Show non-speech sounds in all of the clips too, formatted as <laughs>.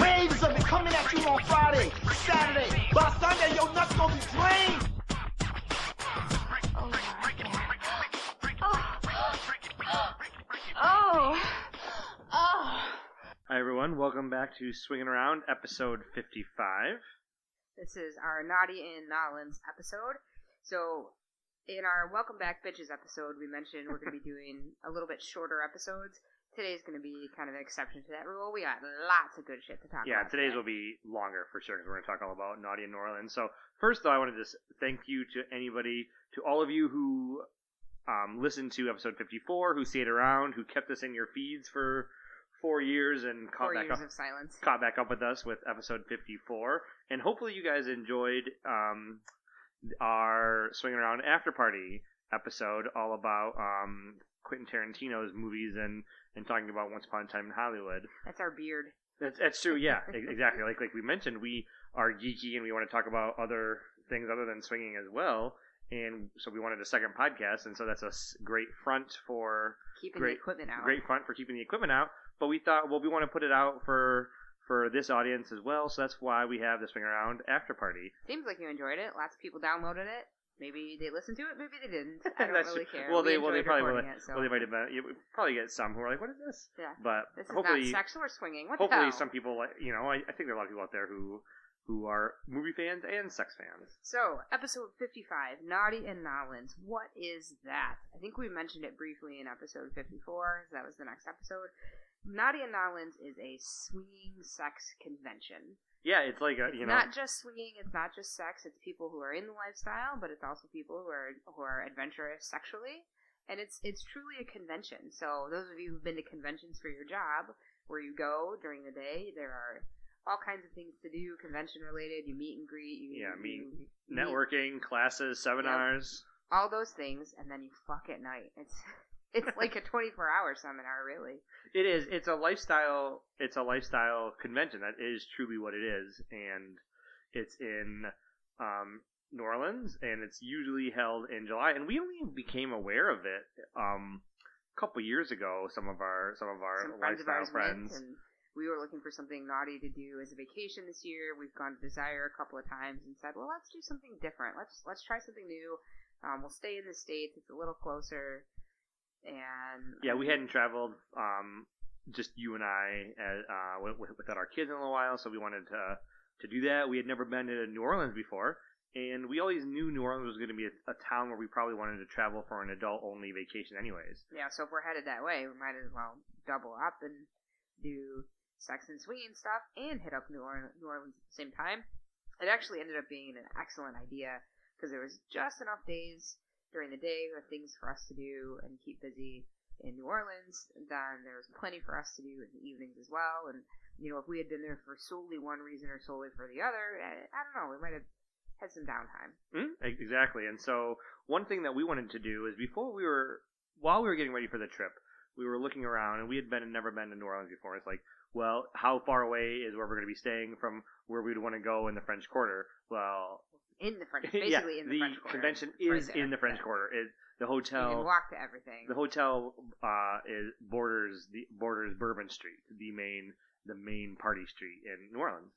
Waves of it coming at you on Friday, Saturday. By Sunday, your nuts gonna be drained. Oh. Oh. Oh. Oh. Hi everyone, welcome back to Swinging Around, episode 55. This is our Naughty in N'Awlins episode. So, in our Welcome Back Bitches episode, we mentioned we're going to be doing a little bit shorter episodes. Today's going to be kind of an exception to that rule. We got lots of good shit to talk Yeah, about. Yeah, today's today. will be longer for sure because we're going to talk all about Naughty and New Orleans. So first, though, I wanted to thank you to anybody, to all of you who um, listened to episode 54, who stayed around, who kept us in your feeds for four years and caught Four back up. of silence. caught back up with us with episode 54 and hopefully you guys enjoyed um, our swing around after party episode all about um, quentin tarantino's movies and, and talking about once upon a time in hollywood That's our beard. that's, that's true yeah <laughs> exactly like like we mentioned we are geeky and we want to talk about other things other than swinging as well and so we wanted a second podcast and so that's a great front for Keeping Great- the equipment out. great front for keeping the equipment out. But we thought, well, we want to put it out for for this audience as well. So that's why we have the swing around after party. Seems like you enjoyed it. Lots of people downloaded it. Maybe they listened to it. Maybe they didn't. <laughs> I don't really true. care. Well, We they well they probably will. it, so. Well, they might have been. You would probably get some who are like, "What is this?" Yeah. But This is hopefully, not sexual or swinging. What the hopefully, some people, like you know, I, I think there are a lot of people out there who who are movie fans and sex fans. So, episode 55, Naughty and N'Awlins. What is that? I think we mentioned it briefly in episode 54. That was the next episode. Naughty and N'Awlins is a swinging sex convention. Yeah, it's like a you know. not just swinging, it's not just sex, it's people who are in the lifestyle, but it's also people who are who are adventurous sexually. And it's it's truly a convention. So those of you who've been to conventions for your job, where you go during the day, there are all kinds of things to do, convention related. You meet and greet. You, Yeah, meet- you meet- networking classes, seminars. all those things, and then you fuck at night. It's it's like a twenty four hour seminar, really. It is. It's a lifestyle. It's a lifestyle convention. That is truly what it is, and it's in um, New Orleans, and it's usually held in July. And we only became aware of it um, a couple years ago. Some of our some of our Some friends of lifestyle friends. and we were looking for something naughty to do as a vacation this year. We've gone to Desire a couple of times and said, well, let's do something different. Let's let's try something new. Um, we'll stay in the states. It's a little closer, and yeah, we hadn't traveled. Um, just you and I, uh, uh, with- with- without our kids in a little while, so we wanted to to do that. We had never been to New Orleans before, and we always knew New Orleans was going to be a, a town where we probably wanted to travel for an adult only vacation, anyways. Yeah, so if we're headed that way, we might as well double up and do sex and swinging stuff and hit up New Orleans, New Orleans at the same time. It actually ended up being an excellent idea because there was just enough days during the day with things for us to do and keep busy in New Orleans. Then there was plenty for us to do in the evenings as well. And you know, if we had been there for solely one reason or solely for the other, I, I don't know, we might have had some downtime. Mm, exactly. And so one thing that we wanted to do is before we were, while we were getting ready for the trip, we were looking around and we had been and never been to New Orleans before. It's like, well, how far away is where we're going to be staying from where we'd want to go in the French Quarter? Well, In the French, <laughs> yeah, in the, the French Quarter. convention is in the French yeah. Quarter. It, the You can hotel, walk to everything. the hotel uh, is borders the borders Bourbon Street, the main the main party street in New Orleans.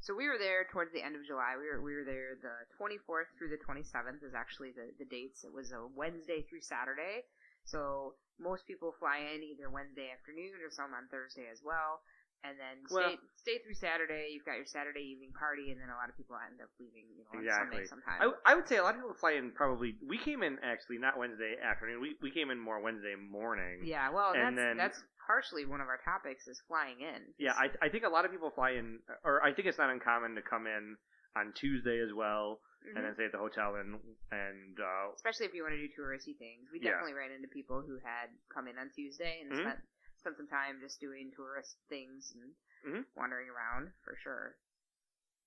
So we were there towards the end of July. We were we were there the 24th through the 27th is actually the the dates. It was a Wednesday through Saturday. So most people fly in either Wednesday afternoon or some on Thursday as well. And then Well- stay stay through Saturday. You've got your Saturday evening party, and then a lot of people end up leaving, you know, on Exactly. Sunday sometime. I, I would say a lot of people fly in probably. We came in actually not Wednesday afternoon. We we came in more Wednesday morning. yeah, well, And that's then- that's partially one of our topics is flying in. Yeah, I I think a lot of people fly in, or I think it's not uncommon to come in on Tuesday as well, Mhm. and then stay at the hotel and and uh, especially if you want to do touristy things. We Yeah. definitely ran into people who had come in on Tuesday and Mhm. spent spent some time just doing tourist things and Mhm. wandering around for sure.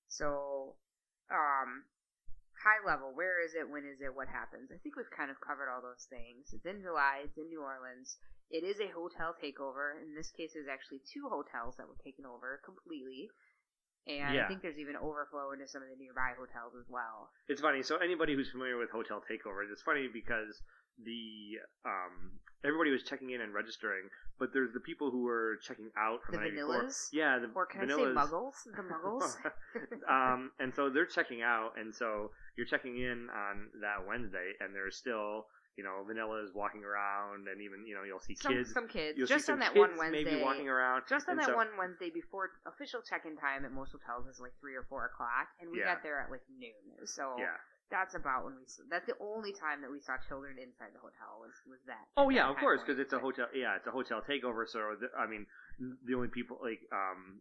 So um, high level, where is it? When is it? What happens? I think we've kind of covered all those things. It's in July. It's in New Orleans. It is a hotel takeover. In this case, there's actually two hotels that were taken over completely. And Yeah. I think there's even overflow into some of the nearby hotels as well. It's funny. So anybody who's familiar with hotel takeovers, it's funny because the um everybody was checking in and registering, but there's the people who were checking out from The the vanillas? Yeah, the Or can vanillas. I say muggles? The muggles? <laughs> um, and so they're checking out, and so you're checking in on that Wednesday, and there's still, you know, vanillas walking around, and even, you know, you'll see some, kids. some kids. You'll just on that one Wednesday. maybe walking around. Just on and that so- one Wednesday before official check-in time at most hotels is like three or four o'clock, and we Yeah. got there at like noon. So Yeah. That's about when we. That's the only time that we saw children inside the hotel was was that. Oh yeah, that of course, because it's a hotel. Yeah, it's a hotel takeover. So the, I mean, the only people like um,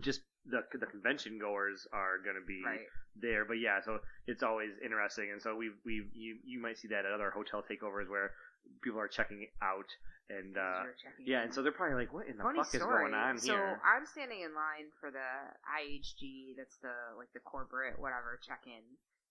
just the the convention goers are going to be Right. there. But yeah, so it's always interesting, and so we we you you might see that at other hotel takeovers where people are checking out, and uh, yeah, and so they're probably like, what in the Funny fuck story. is going on so here? So I'm standing in line for the IHG. That's the like the corporate whatever check-in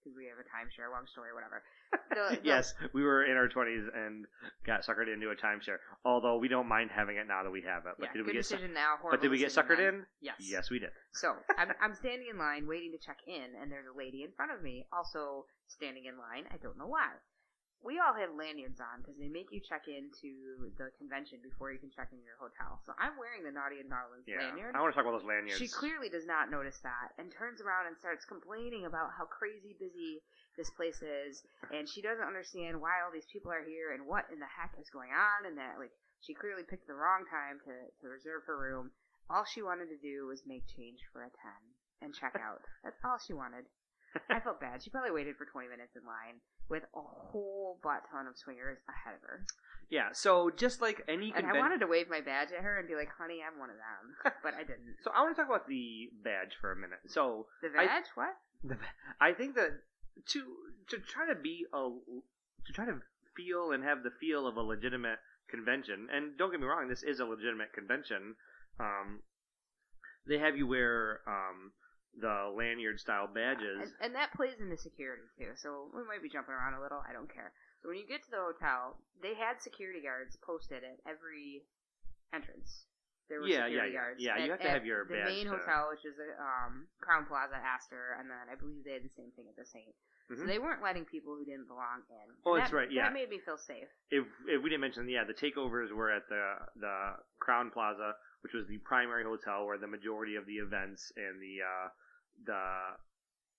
because we have a timeshare. Long story, whatever. <laughs> The, the- yes, we were in our twenties and got suckered into a timeshare. Although we don't mind having it now that we have it. But Yeah, did we good get su- decision now. But did we get suckered then. in? Yes. Yes, we did. So I'm, <laughs> I'm standing in line waiting to check in, and there's a lady in front of me also standing in line. I don't know why. We all have lanyards on because they make you check into the convention before you can check in your hotel. So I'm wearing the Naughty and Darlings Yeah, lanyard. I want to talk about those lanyards. She clearly does not notice that and turns around and starts complaining about how crazy busy this place is and she doesn't understand why all these people are here and what in the heck is going on and that like she clearly picked the wrong time to, to reserve her room. All she wanted to do was make change for a 10 and check <laughs> out. That's all she wanted. I felt bad. She probably waited for 20 minutes in line with a whole butt ton of swingers ahead of her. Yeah, so just like any And I wanted to wave my badge at her and be like, honey, I'm one of them. <laughs> But I didn't. So I want to talk about the badge for a minute. So The I- badge? what? the, I think that to to try to be a to try to feel and have the feel of a legitimate convention, and don't get me wrong, this is a legitimate convention. Um, they have you wear um, the lanyard style badges. And, and that plays into security too. So we might be jumping around a little. I don't care. So when you get to the hotel, they had security guards posted at every entrance. There were Yeah, yeah, security yeah. guards. Yeah, you have to have at your the main to- hotel, which is the um, Crowne Plaza Astor, and then I believe they had the same thing at the Saint. So Mhm. they weren't letting people who didn't belong in. Oh, And that's right, yeah. That made me feel safe. if if we didn't mention, yeah, the takeovers were at the the Crowne Plaza, which was the primary hotel where the majority of the events and the uh, the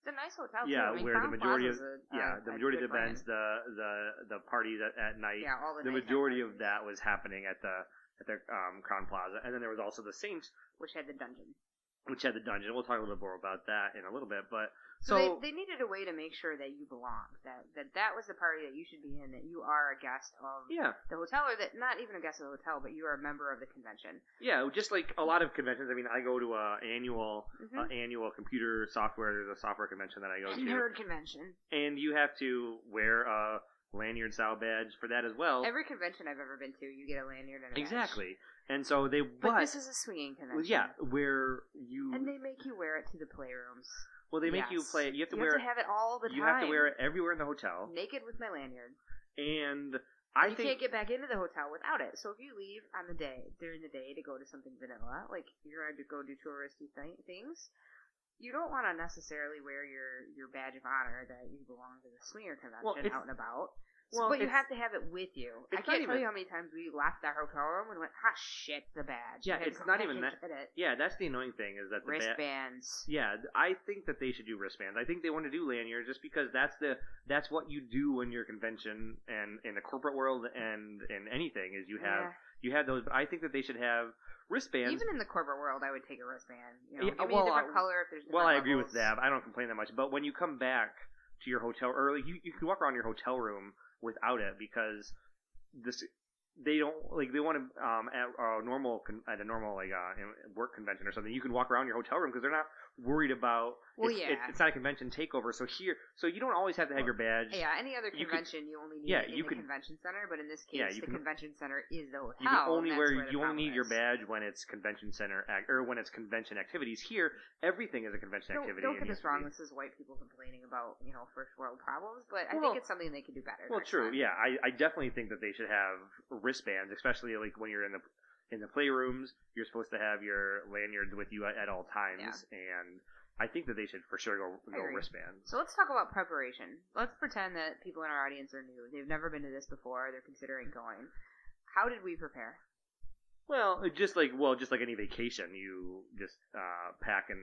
It's a nice hotel too. yeah I mean, where Crown the majority of a, yeah uh, the majority of the events the the the parties at, at night Yeah, all the the majority of that was happening at the at the um, Crowne Plaza, and then there was also the Saints, which had the dungeon. which had the dungeon. We'll talk a little bit more about that in a little bit, but So, so, they, they needed a way to make sure that you belong, that, that that was the party that you should be in, that you are a guest of yeah, the hotel, or that not even a guest of the hotel, but you are a member of the convention. yeah, just like a lot of conventions. I mean, I go to a annual Mhm. uh, annual computer software. There's a software convention that I go to. Nerd convention. and you have to wear a lanyard style badge for that as well. Every convention I've ever been to, you get a lanyard and a badge. exactly. And so they, But, but, this is a swinging convention. well, yeah, where you, And they make you wear it to the playrooms. Well, they make you play it. You have to you wear have to have it all the time. you have to wear it everywhere in the hotel, naked with my lanyard. and I think you think can't get back into the hotel without it. So if you leave on the day during the day to go to something vanilla, like you're going to go do touristy th- things, you don't want to necessarily wear your your badge of honor that you belong to the swinger convention Well, out and about. So, well, but you have to have it with you. I can't not tell even- you how many times we left our hotel room and went, "Ah, shit, the badge." Yeah, it's not even that- it. yeah, that's the annoying thing is that the ba- Wristbands. Yeah, I think that they should do wristbands. I think they want to do lanyards just because that's the that's what you do when you're convention and in the corporate world and in anything is you have Yeah. you have those. But I think that they should have wristbands. Even in the corporate world, I would take a wristband. You know, Yeah, give me well, a different uh, color if there's. well, I different agree with that. I don't complain that much. But when you come back to your hotel early, you you can walk around your hotel room without it because this they don't like they want to um at a normal at a normal like uh work convention or something you can walk around your hotel room because they're not worried about. Well, it's, yeah. it's, it's not a convention takeover. So here, so you don't always have to have your badge. Yeah, any other You could- convention you, only need yeah, it in you the could- convention center, but in this case, Yeah, the can- convention center is the hotel. You can only wear where you only problem need your badge when it's convention center ac- or when it's convention activities. Here, everything is a convention Don't, activity. don't and get you us have wrong. This is white people complaining about you know first world problems, but I Well- think it's something they could do better. Well, true. time. Yeah, I, I definitely think that they should have wristbands, especially like when you're in the in the playrooms. You're supposed to have your lanyards with you at, at all times, and I think that they should for sure go go wristbands. So let's talk about preparation. Let's pretend that people in our audience are new. They've never been to this before. They're considering going. How did we prepare? Well, just like well, just like any vacation, you just uh, pack and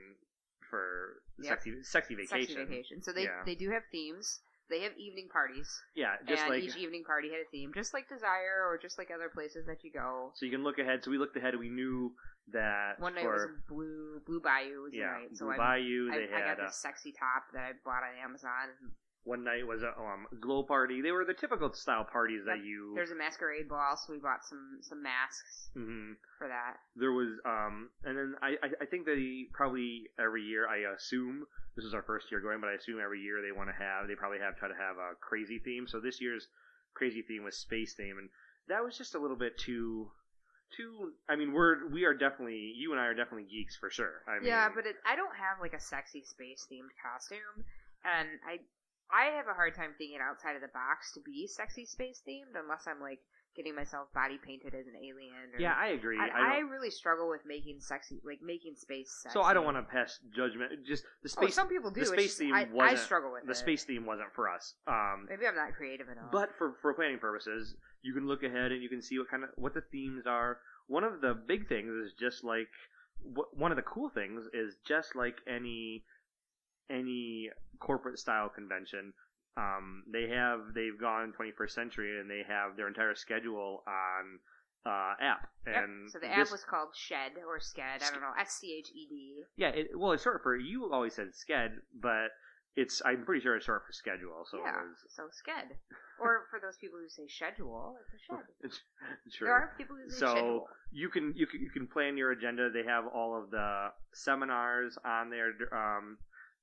for Yep. sexy sexy vacation. Sexy vacation. So they Yeah. they do have themes. They have evening parties, Yeah, just and like each evening party had a theme, just like Desire or just like other places that you go. so you can look ahead. So we looked ahead. and We knew that One night for was in Blue Blue Bayou was the yeah, night. So Blue I, Bayou. I, They I had got uh, this sexy top that I bought on Amazon. One night was a um, glow party. They were the typical style parties that you. There's a masquerade ball, so we bought some some masks Mhm. for that. there was um and then I, I I think they probably every year I assume this is our first year going, but I assume every year they want to have they probably have try to have a crazy theme. So this year's crazy theme was space theme, and that was just a little bit too too. I mean, we're we are definitely you and I are definitely geeks for sure. I mean, yeah, but it, I don't have like a sexy space themed costume, and I I have a hard time thinking outside of the box to be sexy space themed unless I'm like getting myself body painted as an alien. Or, yeah, I agree. I, I I, really struggle with making sexy like making space. Sexy. so I don't want to pass judgment. Just the Oh, space. some people do. The space just- theme I, I wasn't. struggle with the it. space theme wasn't for us. Um, Maybe I'm not creative enough. But for for planning purposes, you can look ahead and you can see what kind of what the themes are. One of the big things is just like one of the cool things is just like any any corporate style convention. Um, they have they've gone 21st century and they have their entire schedule on uh, app. Yep. And so the app this- was called Shed or Sked. I don't know. S C H E D. yeah, it, well, it's short for you always said Sked, but it's I'm pretty sure it's short for schedule. So yeah. was, So Sked. or for those people who say schedule, it's a shed. <laughs> it's. There are people who say So schedule. you can you can you can plan your agenda. They have all of the seminars on there, um,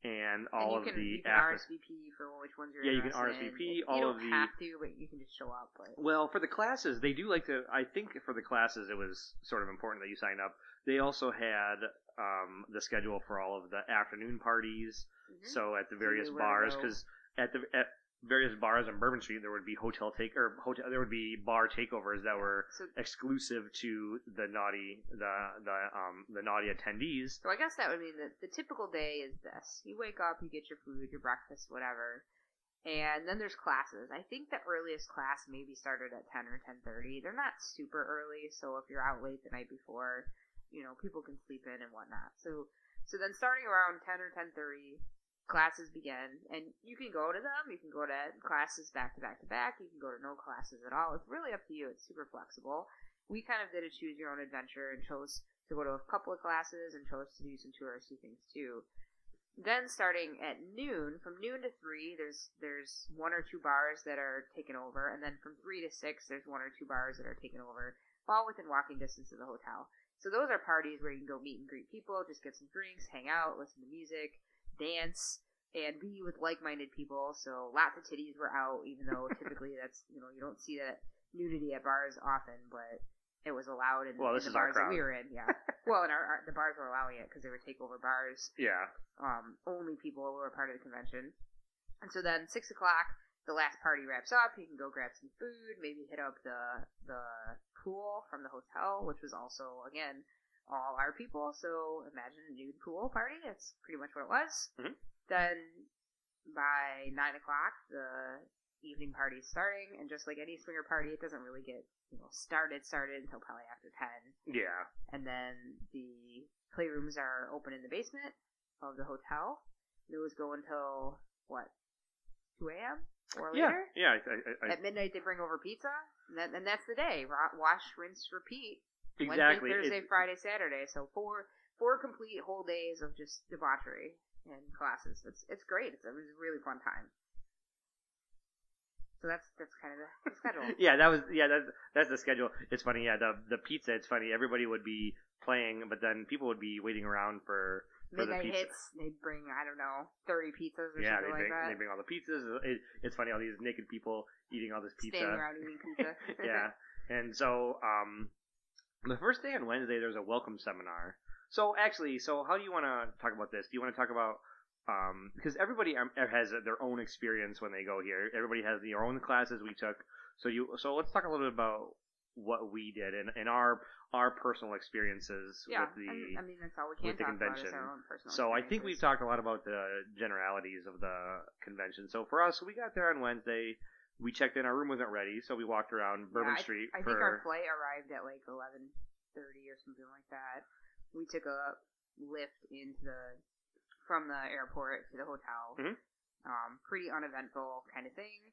and all and of can, the you can after. RSVP for which ones you're Yeah, you can interested in. RSVP You all don't of the- have to, but you can just show up. But Well, for the classes, they do like to. I think for the classes, it was sort of important that you sign up. They also had um, the schedule for all of the afternoon parties. Mhm. So at the various bars, because at the at various bars on Bourbon Street, there would be hotel take or hotel. There would be bar takeovers that were so, exclusive to the naughty the the um the naughty attendees. so I guess that would mean that the typical day is this: you wake up, you get your food, your breakfast, whatever, and then there's classes. I think the earliest class maybe started at ten or ten thirty. They're not super early, so if you're out late the night before, you know people can sleep in and whatnot. So so then starting around ten or ten thirty, classes begin, and you can go to them. You can go to classes back to back to back. You can go to no classes at all. It's really up to you. It's super flexible. We kind of did a choose your own adventure and chose to go to a couple of classes and chose to do some touristy things too. Then starting at noon, from noon to three, there's there's one or two bars that are taken over, and then from three to six, there's one or two bars that are taken over, all within walking distance of the hotel. So those are parties where you can go meet and greet people, just get some drinks, hang out, listen to music, dance, and be with like-minded people. So lots of titties were out, even though <laughs> typically that's you know you don't see that nudity at bars often, but it was allowed in, Well, in the is our bars that we were in. Yeah, <laughs> well, and our, our the bars were allowing it because they were takeover bars. Yeah. Um, only people who were part of the convention. And so then six o'clock, the last party wraps up. You can go grab some food, maybe hit up the the pool from the hotel, which was also again all our people. So imagine a nude pool party. That's pretty much what it was. Mhm. Then by nine o'clock, the evening party is starting, and just like any swinger party, it doesn't really get you know started started until probably after ten Yeah. and then the playrooms are open in the basement of the hotel. Those go until what, two a.m. or Yeah. later. Yeah. I, I, I, At midnight, they bring over pizza, and, that, and that's the day. Wash, rinse, repeat. Exactly. Wednesday, Thursday, It- Friday, Saturday. So four four complete whole days of just debauchery and classes. It's it's great. It's, it was a really fun time. So that's that's kind of the, the schedule. <laughs> yeah, that was yeah, that's that's the schedule. It's funny, yeah, the the pizza, it's funny. Everybody would be playing, but then people would be waiting around for for the Midnight pizza. hits. They'd bring I don't know thirty pizzas or Yeah, something bring, like that. they bring all the pizzas. It, it's funny, all these naked people eating all this pizza. Standing around eating pizza. <laughs> <laughs> yeah. And so, um, the first day on Wednesday, there's a welcome seminar. So actually, so how do you want to talk about this? Do you want to talk about um, because everybody um, has their own experience when they go here. Everybody has their own classes we took. So you, so let's talk a little bit about what we did and, and our our personal experiences yeah, with the I mean that's all we can with the talk about is convention. our own personal. so I think we've talked a lot about the generalities of the convention. So for us, we got there on Wednesday. We checked in. Our room wasn't ready, so we walked around Bourbon yeah, I, Street I for. think our flight arrived at like eleven thirty or something like that. We took a lift into the from the airport to the hotel. Mhm. Um, pretty uneventful kind of thing.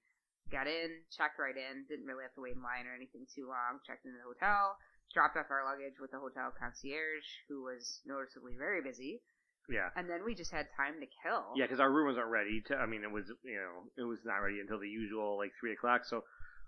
Got in, checked right in, didn't really have to wait in line or anything too long. Checked into the hotel, dropped off our luggage with the hotel concierge, who was noticeably very busy, yeah, and then we just had time to kill. yeah, because our room wasn't ready. To, I mean, it was you know it was not ready until the usual like three o'clock. So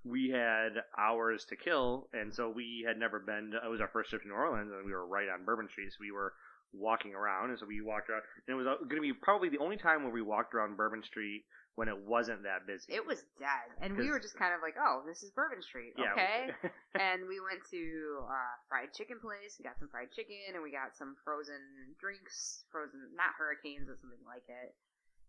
we had hours to kill, and so we had never been. To, it was our first trip to New Orleans, and we were right on Bourbon Street, so we were walking around, and so we walked around. And it was uh, going to be probably the only time where we walked around Bourbon Street when it wasn't that busy. It was dead, and we were just kind of like, "Oh, this is Bourbon Street, yeah, okay." <laughs> and we went to uh, fried chicken place. And got some fried chicken and we got some frozen drinks frozen not hurricanes but something like it.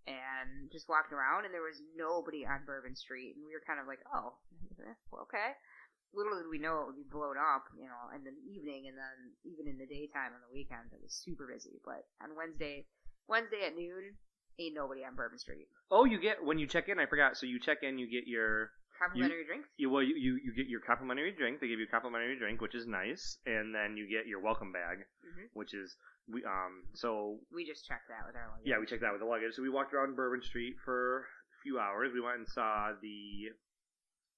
And just walked around and there was nobody on bourbon street. And we were kind of like oh eh, okay. Little did we know it would be blown up you know in the evening and then even in the daytime on the weekends it was super busy. But on wednesday wednesday at noon ain't nobody on bourbon street oh, you get when you check in. I forgot. So you check in, you get your complimentary drinks you well you, you you get your complimentary drink. They give you a complimentary drink, which is nice, and then you get your welcome bag, Mhm. which is we um so we just checked that with our luggage. yeah we checked that with the luggage. So we walked around Bourbon Street for a few hours. We went and saw the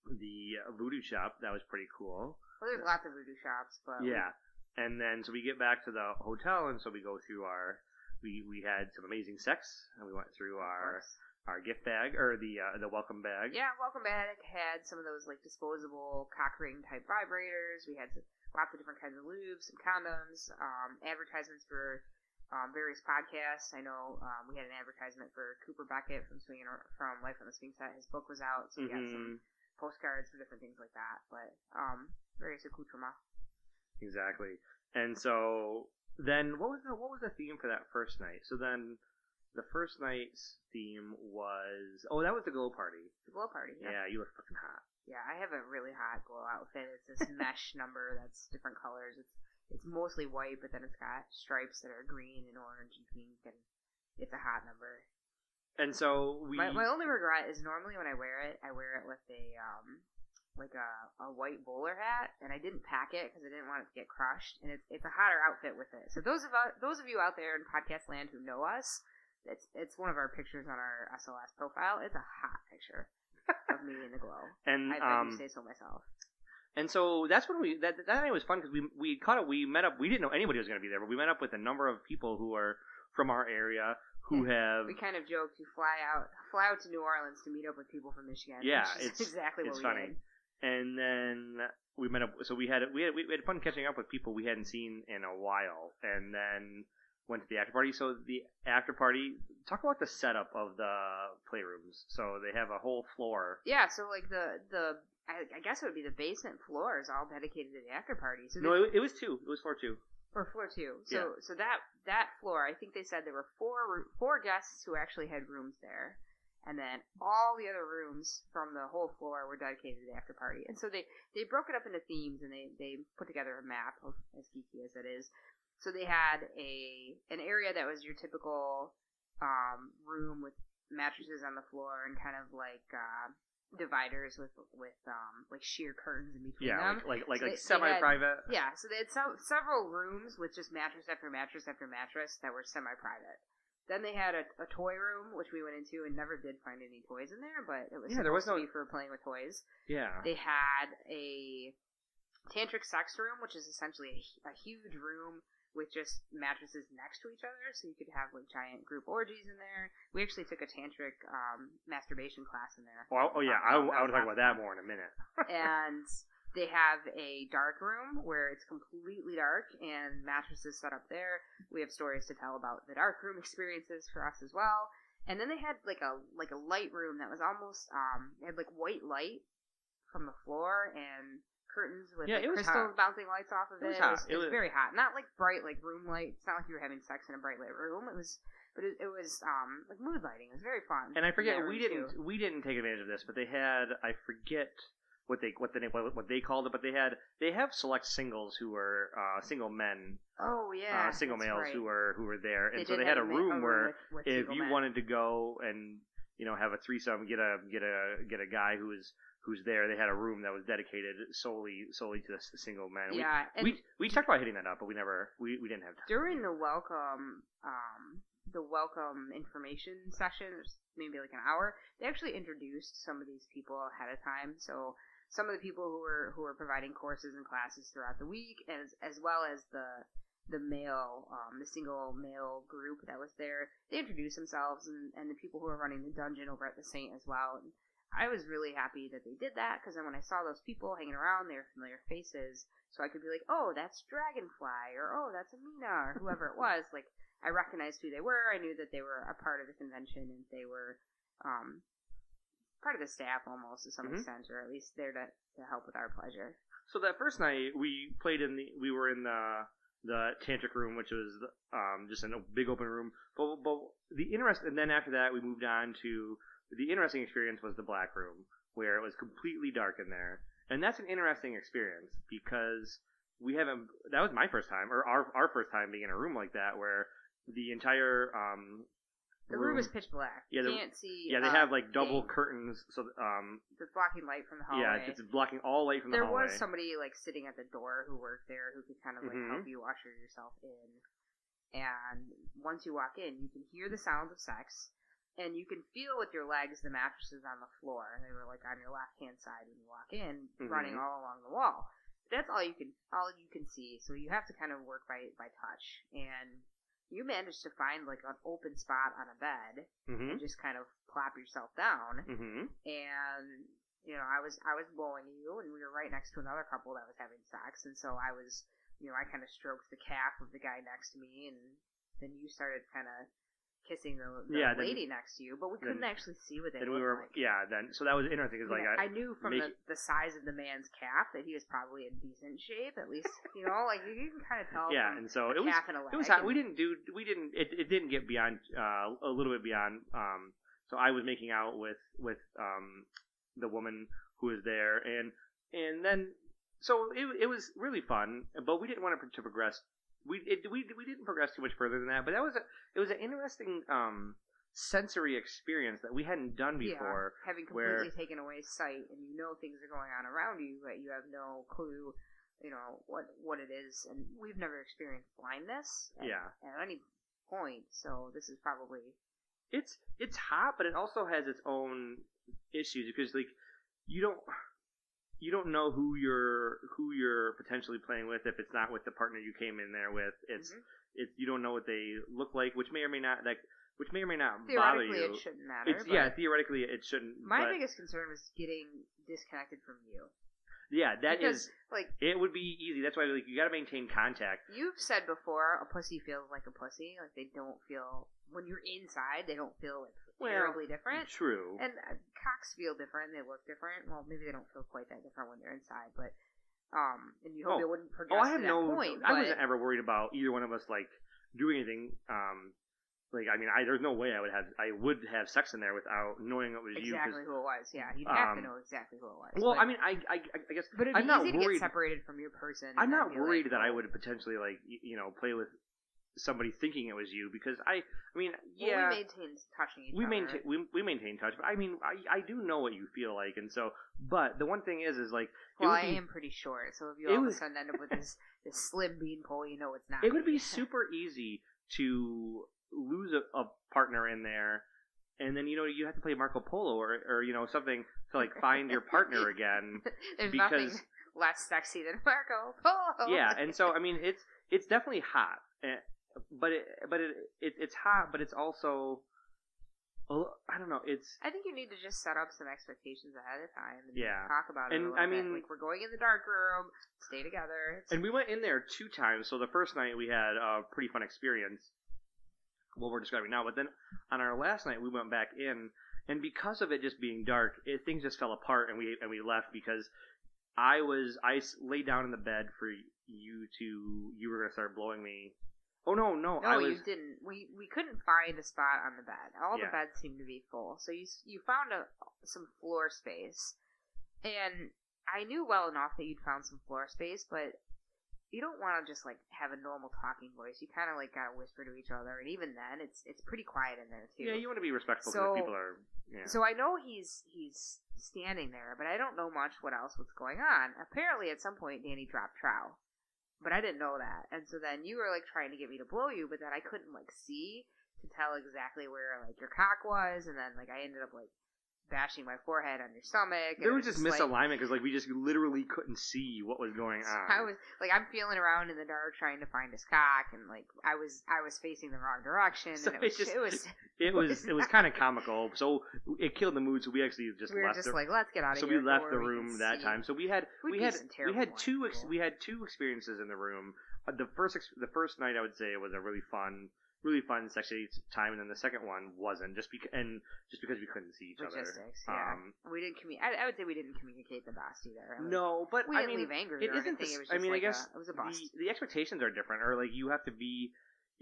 the voodoo shop. That was pretty cool. well there's lots of voodoo shops but we- Yeah, and then so we get back to the hotel, and so we go through our we we had some amazing sex, and we went through our our gift bag or the uh, the welcome bag. Yeah, Welcome bag had some of those like disposable cock ring type vibrators. We had some, lots of different kinds of lubes, some condoms, um, advertisements for um, various podcasts. I know um, we had an advertisement for Cooper Beckett from Swinging from Life on the Swing Set. His book was out, so we got some Mhm. postcards for different things like that. But um, various accoutrements. Exactly. And so then what was the what was the theme for that first night? So then the first night's theme was oh that was the glow party. The glow party. Yeah, you look fucking hot. Yeah, I have a really hot glow outfit. It's this mesh <laughs> number that's different colors. It's it's mostly white, but then it's got stripes that are green and orange and pink, and it's a hot number. And so we My, my only regret is normally when I wear it, I wear it with a um like a, a white bowler hat, and I didn't pack it because I didn't want it to get crushed. And it's it's a hotter outfit with it. So those of us, those of you out there in podcast land who know us, it's it's one of our pictures on our SLS profile. It's a hot picture of me in the glow. <laughs> and I, I um do say so myself. and so that's when we that that night was fun because we we caught up we met up we didn't know anybody was going to be there but we met up with a number of people who are from our area who have We kind of joked to fly out fly out to New Orleans to meet up with people from Michigan. Yeah, it's- <laughs> exactly it's what we funny. did. And then we met up. So we had we had we had fun catching up with people we hadn't seen in a while, and then went to the after party. So the after party, talk about the setup of the playrooms. So they have a whole floor. Yeah, so like the the I, I guess it would be the basement floor is all dedicated to the after party. So No, it, it was two. It was floor two. or floor two. So Yeah. so that that floor, I think they said there were four four guests who actually had rooms there, and then all the other rooms from the whole floor were dedicated to the after party. And so they they broke it up into themes and they they put together a map of as geeky as it is. So they had a an area that was your typical um, room with mattresses on the floor and kind of like uh, dividers with with um, like sheer curtains in between Yeah, them. like like like, So like semi-private. Yeah, so they had some, several rooms with just mattress after mattress after mattress that were semi-private. Then they had a, a toy room, which we went into and never did find any toys in there, but it was Yeah, there was no- for playing with toys. Yeah. They had a tantric sex room, which is essentially a, a huge room with just mattresses next to each other, so you could have like giant group orgies in there. We actually took a tantric um, masterbation class in there. Oh, oh yeah, I, That was I would talk about that more in a minute. <laughs> and They have a dark room where it's completely dark and mattresses set up there. We have stories to tell about the dark room <laughs> experiences for us as well. And then they had like a like a light room that was almost um it had like white light from the floor and curtains with Yeah, like, it crystals hot. bouncing lights off of It it. was hot. It was, It it was- very hot. Not like bright like room light. It's not like you were having sex in a bright light room. It was but it, it was um like mood lighting. It was very fun. And I forget we didn't too. we didn't take advantage of this, but they had I forget what they what the name what, they called it, but they had they have select singles who were uh, single men, Oh yeah, uh, single males right. who were who were there, and They so they had a room where with, with if you men. wanted to go and you know have a threesome, get a get a get a guy who was who's there. They had a room that was dedicated solely solely to the single men. We- yeah, and we, we talked about hitting that up, but we never we, we didn't have time. during the welcome um the welcome information session maybe like an hour they actually introduced some of these people ahead of time so some of the people who were who were providing courses and classes throughout the week as as well as the the male um the single male group that was there they introduced themselves and and the people who were running the dungeon over at the saint as well and I was really happy that they did that because then when I saw those people hanging around, they were familiar faces, so I could be like, "Oh, that's Dragonfly," or "Oh, that's Amina," or whoever it was. Like I recognized who they were. I knew that they were a part of the convention and they were um, part of the staff almost to some Mhm. extent, or at least there to, to help with our pleasure. So that first night we played in the we were in the the tantric room, which was um, just in a big open room. But, but the interest, and then after that we moved on to the interesting experience was the black room, where it was completely dark in there, and that's an interesting experience because we haven't. That was my first time, or our our first time being in a room like that, where the entire um, The room, is pitch black. Yeah, you can't see. yeah they uh, have like double thing curtains, so um that's blocking light from the hallway. yeah it's blocking all light from there the hallway. There was somebody like sitting at the door who worked there who could kind of like Mhm. help you usher yourself in. And once you walk in, you can hear the sounds of sex, and you can feel with your legs the mattresses on the floor. They were like on your left hand side when you walk in, running Mhm. all along the wall. That's all you can all you can see. So you have to kind of work by by touch. And you managed to find like an open spot on a bed hmm and just kind of plop yourself down. Hmm and you know I was I was blowing you, and we were right next to another couple that was having sex, and so I was you know I kind of stroked the calf of the guy next to me, and then you started kind of kissing the, the Yeah, then- lady next to you, but we couldn't then- actually see what they Then we were like. yeah. Then so that was interesting. Cause like know, I, I knew from make- the, the size of the man's calf that he was probably in decent shape, at least you know, like you can kind of tell. yeah, and so it was and it was hot. We didn't do we didn't it, it didn't get beyond uh, a little bit beyond. Um, so I was making out with with um the woman who was there, and and then so it it was really fun, but we didn't want to, to progress. We it, we we didn't progress too much further than that, but that was a it was an interesting um sensory experience that we hadn't done before. Yeah, having where- completely taken away sight, and you know things are going on around you, but you have no clue, you know what what it is. And we've never experienced blindness. At, Yeah. At any point, so this is probably it's it's hot, but it also has its own issues because like you don't you don't know who you're who you're potentially playing with if it's not with the partner you came in there with. It's Mhm. it's you don't know what they look like, which may or may not like which may or may not bother theoretically you. it shouldn't matter. it's yeah, theoretically it shouldn't. My biggest concern is getting disconnected from you. yeah, that is because, like it would be easy. That's why like you got to maintain contact. you've said before, a pussy feels like a pussy. Like they don't feel when you're inside, they don't feel like Terribly different. True. And uh, cocks feel different. They look different. Well, maybe they don't feel quite that different when they're inside, but um, and you hope Oh. it wouldn't progress Oh, I have to that no. point. I but wasn't ever worried about either one of us like doing anything. Um, like I mean, I there's no way I would have I would have sex in there without knowing it was you. exactly who it was. Yeah, you'd have to Um, know exactly who it was. Well, but, I mean, I, I, I guess but it'd I'm be not easy to worried. get separated from your person. I'm not worried like, that I would potentially like you know play with somebody thinking it was you because I, I mean, Well, yeah, we maintained touching each we other. maintain we, we maintain touch, but I mean, I, I do know what you feel like, and so, but the one thing is, is like Well, I be, am pretty short, so if you all of a sudden end up with this this slim beanpole, you know it's not. it would be <laughs> super easy to lose a, a partner in there. And then you know you have to play Marco Polo or, or you know something to like find your partner <laughs> again. There's because- nothing less sexy than Marco Polo. yeah, and so I mean, it's it's definitely hot, but it but it, it it's hot, but it's also, I don't know. It's I think you need to just set up some expectations ahead of time and Yeah. talk about it. And, I bit. mean- like we're going in the dark room, stay together. It's- and we went in there two times. So the first night we had a pretty fun experience. What we're describing now, but then on our last night we went back in, and because of it just being dark, it, things just fell apart, and we and we left because I was I laid down in the bed for you to you were gonna start blowing me. Oh no no no, I was you didn't. We we couldn't find a spot on the bed. All Yeah. the beds seemed to be full. So you you found a some floor space, and I knew well enough that you'd found some floor space, but you don't want to just like have a normal talking voice. You kind of like gotta whisper to each other, and even then, it's it's pretty quiet in there too. yeah you want to be respectful So- because people are yeah. So I know he's he's standing there, but I don't know much what else was going on. Apparently, at some point, Danny dropped trow, but I didn't know that. And so then you were like trying to get me to blow you, but then I couldn't like see to tell exactly where like your cock was, and then like I ended up like bashing my forehead on your stomach. there was just misalignment because like we just literally couldn't see what was going on. I was like, I'm feeling around in the dark trying to find his cock, and like I was, I was facing the wrong direction, So and it was, it just- <laughs> it was, It was it was kind of comical, so it killed the mood. So we actually just we were left just the, like, let's get out of so here. we left the room that see. time. So we had We'd we had we had two ex- we had two experiences in the room. Uh, the first ex- the first night I would say was a really fun really fun sexy time, and then the second one wasn't just because and just because we couldn't see each logistics. other. Yeah, Um, we didn't commu- I, I would say we didn't communicate the best either. Like, no, but we I didn't mean, leave angry it or isn't. anything. the It I mean, like I guess a, it was a bust. the, the expectations are different, or like you have to be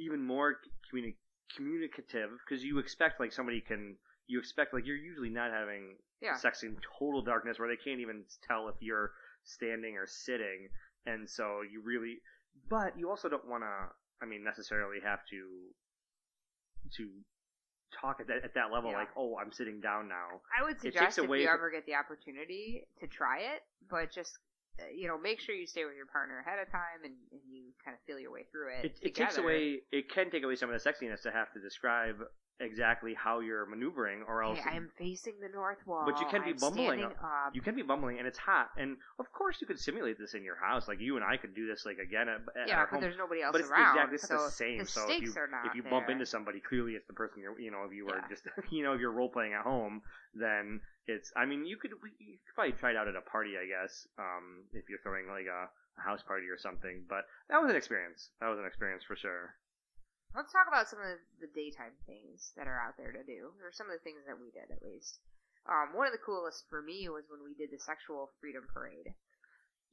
even more communi- communicative because you expect like somebody can. You expect like you're usually not having yeah, sex in total darkness where they can't even tell if you're standing or sitting, and so you really. But you also don't want to. I mean, necessarily have to to talk at that at that level, Yeah. like, oh, I'm sitting down now. I would suggest if away you ever get the opportunity to try it, but just uh, you know, make sure you stay with your partner ahead of time and, and you kind of feel your way through it. It, it takes away. It can take away some of the sexiness to have to describe exactly how you're maneuvering, or else Hey, I am facing the north wall. But you can be I'm bumbling. up. you can be bumbling, and it's hot. And of course, you could simulate this in your house. Like you and I could do this, like again at, at yeah, our home. there's nobody else but it's around. exactly it's so the same. The so if you if you bump there. into somebody, clearly it's the person you're. You know, if you were Yeah. just <laughs> you know if you're role playing at home, then it's. I mean, you could you could probably try it out at a party, I guess. Um, if you're throwing like a, a house party or something. But that was an experience. That was an experience for sure. Let's talk about some of the daytime things that are out there to do, or some of the things that we did at least. Um, one of the coolest for me was when we did the sexual freedom parade.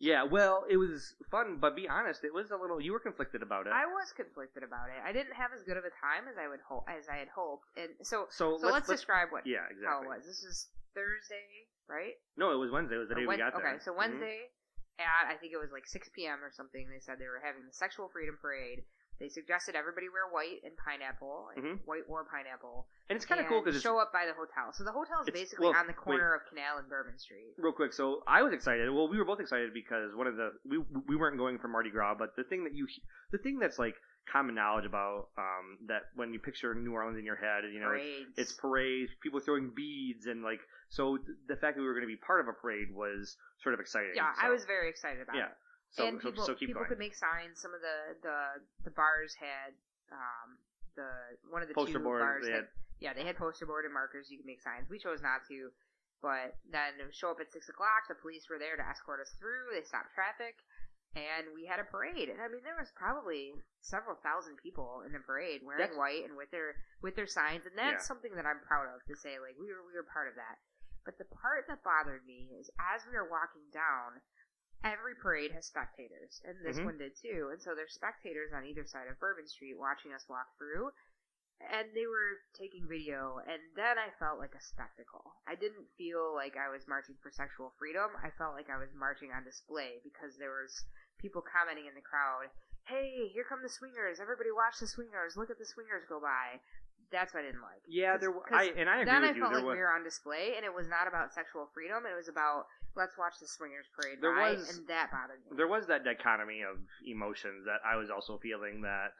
Yeah, well, it was fun, but be honest, it was a little. You were conflicted about it. I was conflicted about it. I didn't have as good of a time as I would hope as I had hoped, and so so so let's, describe what Yeah, exactly how it was. This is Thursday, right? No, it was Wednesday. It was the day we got there. okay, so Mhm. Wednesday at I think it was like 6 p.m. or something. They said they were having the sexual freedom parade. They suggested everybody wear white and pineapple, and Mhm. white or pineapple, and it's kind of cool because show up by the hotel. So the hotel is basically well, on the corner of Canal and Bourbon Street. real quick. So I was excited. Well, we were both excited because one of the we we weren't going for Mardi Gras, but the thing that you the thing that's like common knowledge about um that when you picture New Orleans in your head, you know, it's, Parades. it's parades, people throwing beads, and like so th- the fact that we were going to be part of a parade was sort of exciting. yeah, so, I was very excited about yeah. it. So, and people so people going. could make signs. Some of the the the bars had um the one of the Poster two board, bars they had, had- yeah they had poster board and markers. You could make signs. We chose not to, but then it would show up at six o'clock. The police were there to escort us through. They stopped traffic, and we had a parade. And I mean, there was probably several thousand people in the parade wearing That's- white and with their with their signs. And that's Yeah. something that I'm proud of to say. Like we were we were part of that. But the part that bothered me is as we were walking down, every parade has spectators, and this Mhm. one did too. And so there's spectators on either side of Bourbon Street watching us walk through, and they were taking video. And then I felt like a spectacle. I didn't feel like I was marching for sexual freedom. I felt like I was marching on display because there was people commenting in the crowd. Hey, here come the swingers! Everybody watch the swingers! Look at the swingers go by. That's what I didn't like. yeah, 'Cause- there. 'cause I and I agree then with I you. felt there like was, we were on display, and it was not about sexual freedom. It was about let's watch the swingers parade There by, was- and that bothered me. there was that dichotomy of emotions that I was also feeling that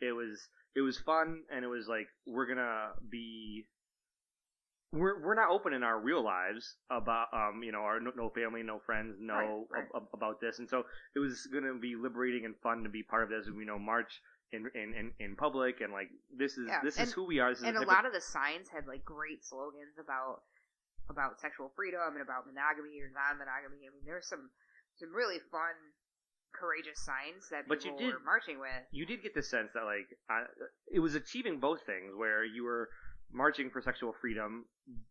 it was it was fun and it was like we're gonna be we're we're not open in our real lives about um you know our no, no family no friends know Right, right. ab- ab- about this and so it was gonna be liberating and fun to be part of this we know March in in, in, in public and like this is Yeah, this and- is who we are. And a of- lot of the signs had like great slogans about about sexual freedom and about monogamy or non-monogamy. I mean, there's some some really fun, courageous signs that But you people did- were marching with. you did get the sense that like I, it was achieving both things where you were marching for sexual freedom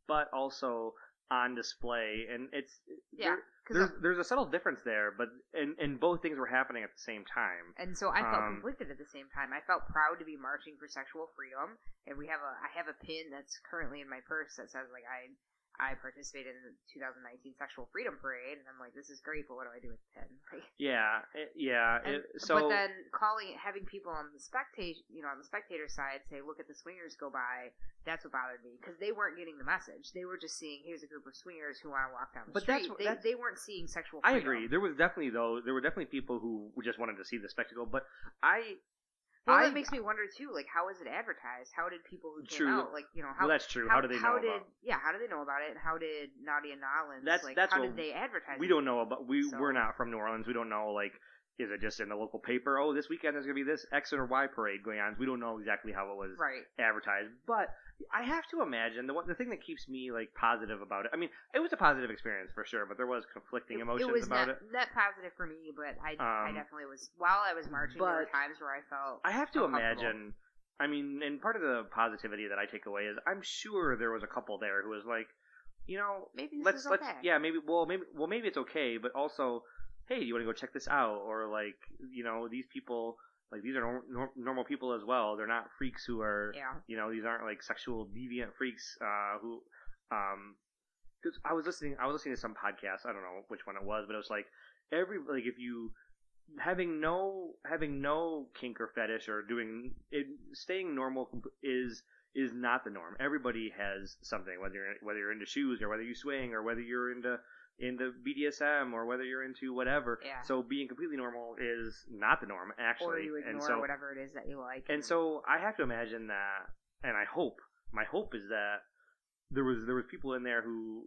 but also on display and it's Yeah, there- there's there's a subtle difference there but and and both things were happening at the same time And so I felt Um, conflicted at the same time. I felt proud to be marching for sexual freedom, and we have a I have a pin that's currently in my purse that says like I I participated in the 2019 Sexual Freedom Parade, and I'm like, this is great, but what do I do with the pin? <laughs> Like, yeah it, yeah and, it, so but then calling having people on the spectator you know on the spectator side say look at the swingers go by that's what bothered me because they weren't getting the message they were just seeing here's a group of swingers who want to walk down the But that's street what- they, that's- they weren't seeing sexual I agree. There was definitely though. There were definitely people who just wanted to see the spectacle. But I, well I that makes me wonder too like how is it advertised how did people who came True. out like you know how well, that's true. How, do they know did about? yeah how did they know about it and how did Naughty N'Awlins That's- like that's how what did they advertise We it? don't know about. We So- we're not from New Orleans. We don't know like. Is it just in the local paper? Oh, this weekend there's gonna be this X or Y parade going on. We don't know exactly how it was right advertised, but I have to imagine the one, the thing that keeps me like positive about it. I mean, it was a positive experience for sure, but there was conflicting it, emotions it was about net, it. net positive for me but I, I Um, definitely was while I was marching there were times where I felt I have to imagine. I mean, and part of the positivity that I take away is I'm sure there was a couple there who was like, you know, maybe this let's is let's okay. yeah maybe well maybe well maybe it's okay, but also hey, do you want to go check this out? Or like you know these people like these are nor- nor- normal people as well. They're not freaks who are yeah. you know these aren't like sexual deviant freaks uh, who um because I was listening I was listening to some podcast I don't know which one it was but it was like every like if you having no having no kink or fetish or doing it staying normal is is not the norm. Everybody has something whether you're whether you're into shoes or whether you swing or whether you're into into BDSM or whether you're into whatever Yeah. so being completely normal is not the norm actually or you ignore and so whatever it is that you like. and so I have to imagine that, and I hope my hope is that there was there was people in there who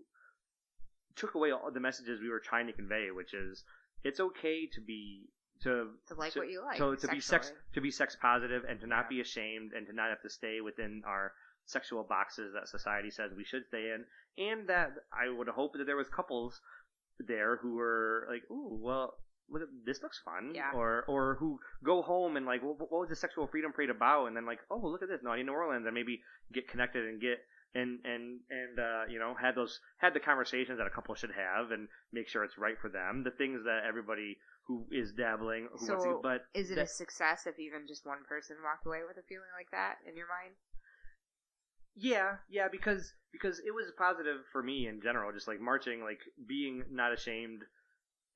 took away all the messages we were trying to convey, which is it's okay to be to to like what you like. to, to be sex to be sex positive and to not Yeah. be ashamed and to not have to stay within our sexual boxes that society says we should stay in, and that I would hope that there was couples there who were like, ooh, well. Look, at- this looks fun, Yeah. or or who go home and like, well, what was the sexual freedom parade about? And then like, oh, look at this, Naughty New Orleans, and maybe get connected and get and and and uh, you know had those had the conversations that a couple should have and make sure it's right for them. The things that everybody who is dabbling who wants to, So, but Is it that- a success if even just one person walked away with a feeling like that in your mind? Yeah, yeah, because because it was positive for me in general, just like marching, like being not ashamed,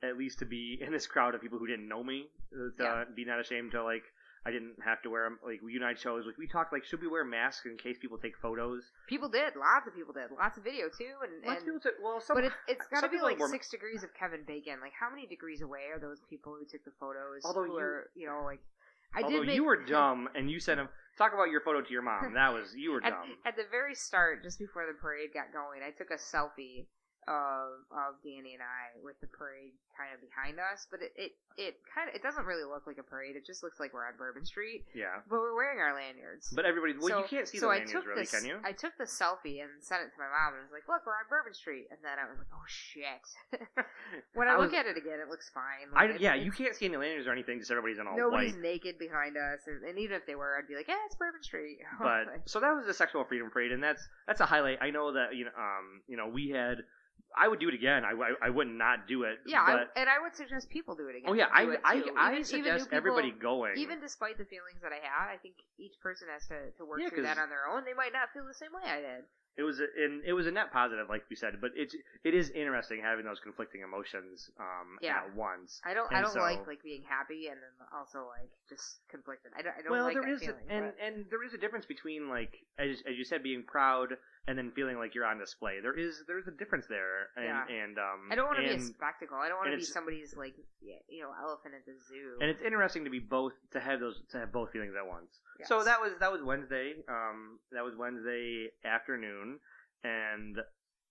at least to be in this crowd of people who didn't know me, uh, to Yeah. be not ashamed to like I didn't have to wear 'em. Like you and I chose, like we talked, like should we wear masks in case people take photos? People did. Lots of people did. Lots of video too, and, Lots of people said, well, some, but it's it's <laughs> got to be like were- six degrees of Kevin Bacon. Like how many degrees away are those people who took the photos? Although who you- are, you know, like I although did make, you were dumb and you sent him talk about your photo to your mom. <laughs> That was you were at, dumb. at the very start, just before the parade got going, I took a selfie of of Danny and I with the parade kind of behind us, but it it, it kind of it doesn't really look like a parade. It just looks like we're on Bourbon Street, yeah, but we're wearing our lanyards. but everybody, well, so, you can't see so the I lanyards took really, this, can you? I took the selfie and sent it to my mom and was like, "Look, we're on Bourbon Street." And then I was like, "Oh shit!" <laughs> when I, I look was- at it again, it looks fine. I, Like, it- yeah, you can't see any lanyards or anything. Just everybody's in all Nobody's white. naked behind us, and, and even if they were, I'd be like, "Yeah, it's Bourbon Street." <laughs> but so that was the sexual freedom parade, and that's that's a highlight. I know that you know, um, you know, we had. I would do it again. I, I, I would not do it. yeah, but, I, and I would suggest people do it again. oh yeah, I I, Even- suggest people- everybody going. Even despite the feelings that I had, I think each person has to, to work Yeah, through that on their own. They might not feel the same way I did. it was a, and it was a net positive, like we said. But it's it is interesting having those conflicting emotions um, Yeah. at once. I don't. I don't so- like like being happy and then also like just conflicted. I don't. I don't well, like there is, feeling. and but- and there is a difference between like as as you said, being proud and then feeling like you're on display. There is there's a difference there, and Yeah. and um. I don't want to be a spectacle. I don't want to be somebody's like you know elephant at the zoo. and it's interesting to be both to have those to have both feelings at once. So that was that was Wednesday. Um, that was Wednesday afternoon, and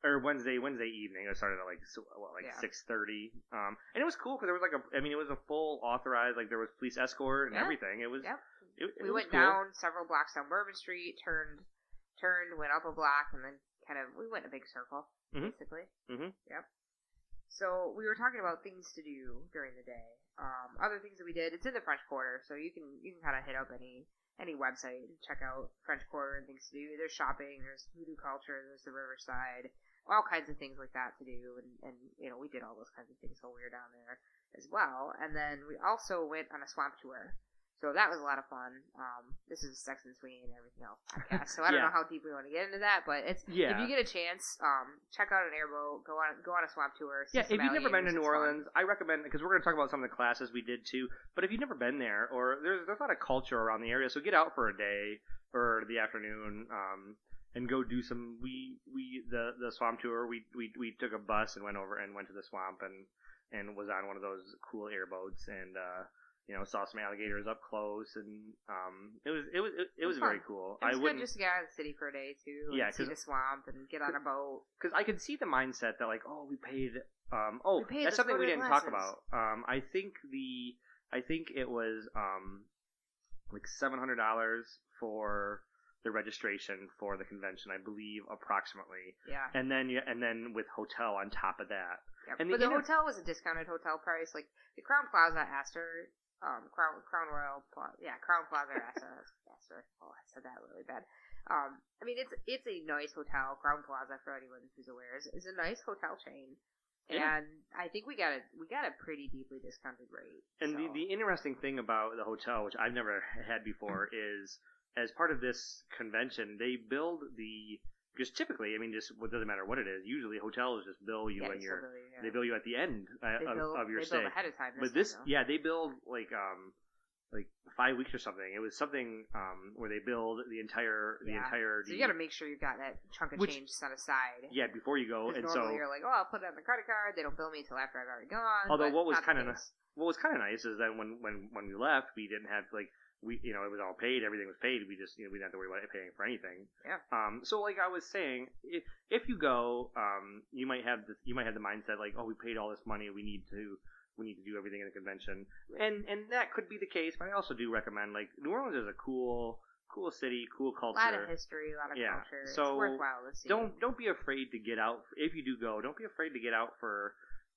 or Wednesday Wednesday evening. I started at like what like Yeah. six thirty. Um, and it was cool because there was like a I mean it was a full authorized like there was police escort and Yeah. everything. It was Yep. it, it we was went cool. down several blocks down Bourbon Street, turned, turned, went up a block, and then kind of we went in a big circle, Mhm. basically. Mhm. Yep. So we were talking about things to do during the day. Um, other things that we did. It's in the French Quarter, so you can you can kind of hit up any any website and check out French Quarter and things to do. There's shopping, there's voodoo culture, there's the Riverside, all kinds of things like that to do. And and you know we did all those kinds of things while we were down there as well. And then we also went on a swamp tour. So that was a lot of fun. Um, this is a Sex and Swing and everything else <laughs> podcast. So I don't Yeah. know how deep we want to get into that, but it's Yeah. if you get a chance, um, check out an airboat, go on go on a swamp tour. Yeah, if you've never been to New it's fun. Orleans, I recommend because we're going to talk about some of the classes we did too. But if you've never been there, or there's there's a lot of culture around the area, so get out for a day or the afternoon, um, and go do some. We we the the swamp tour. We we we took a bus and went over and went to the swamp and and was on one of those cool airboats and uh, you know saw some alligators up close and um, it was it was it, it was very cool. It was I wouldn't just to get out of the city for a day too. Yeah, see the swamp and get on a boat. because I could see the mindset that like, oh, we paid. Um, oh, We paid, that's something we didn't talk about. Um, I think the, I think it was um, like seven hundred dollars for the registration for the convention. I believe approximately, Yeah. and then yeah, and then with hotel on top of that. Yep. And the but the inter- hotel was a discounted hotel price. Like the Crowne Plaza Astor, um, Crown Crown Royal yeah, Crowne Plaza. <laughs> Astor. Oh, I said that really bad. Um, I mean, it's it's a nice hotel. Crowne Plaza, for anyone who's aware, is, is a nice hotel chain, Yeah. and I think we got a we got a pretty deeply discounted rate. And the, the interesting thing about the hotel, which I've never had before, is as part of this convention, they build the because typically, I mean, just it doesn't matter what it is. Usually, hotels just bill you yeah, when you're bill you, yeah. they bill you at the end uh, of, bill- of your they stay. bill ahead of time. but this, though. yeah, they build like um like five weeks or something. It was something um where they build the entire the Yeah. entire So you got to make sure you've got that chunk of Which- change set aside. yeah before you go. And so you're like, oh, I'll put it on the credit card. They don't bill me until after I've already gone. Although what was kinda what was kind of nice is that when when when we left, we didn't have like we you know it was all paid, everything was paid. We just you know we didn't have to worry about paying for anything. Yeah. Um. So like I was saying, if if you go, um, you might have the you might have the mindset like, oh, we paid all this money, we need to we need to do everything in the convention, and and that could be the case. But I also do recommend like New Orleans is a cool cool city, cool culture. A lot of history, a lot of Yeah, culture. so it's worthwhile to see. don't don't be afraid to get out if you do go. Don't be afraid to get out for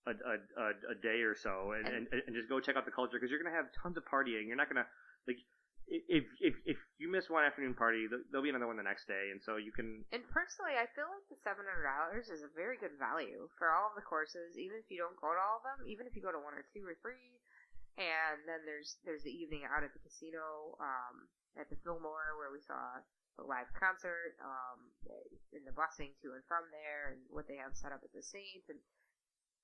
a a, a, a day or so and, and, and just go check out the culture because you're gonna have tons of partying. You're not gonna like i- if if if you miss one afternoon party, there'll be another one the next day, and so you can. And personally, I feel like the seven hundred dollars is a very good value for all of the courses, even if you don't go to all of them, even if you go to one or two or three. And then there's there's the evening out at the casino, um, at the Fillmore where we saw a live concert, um, and the busing to and from there, and what they have set up at the Saint. And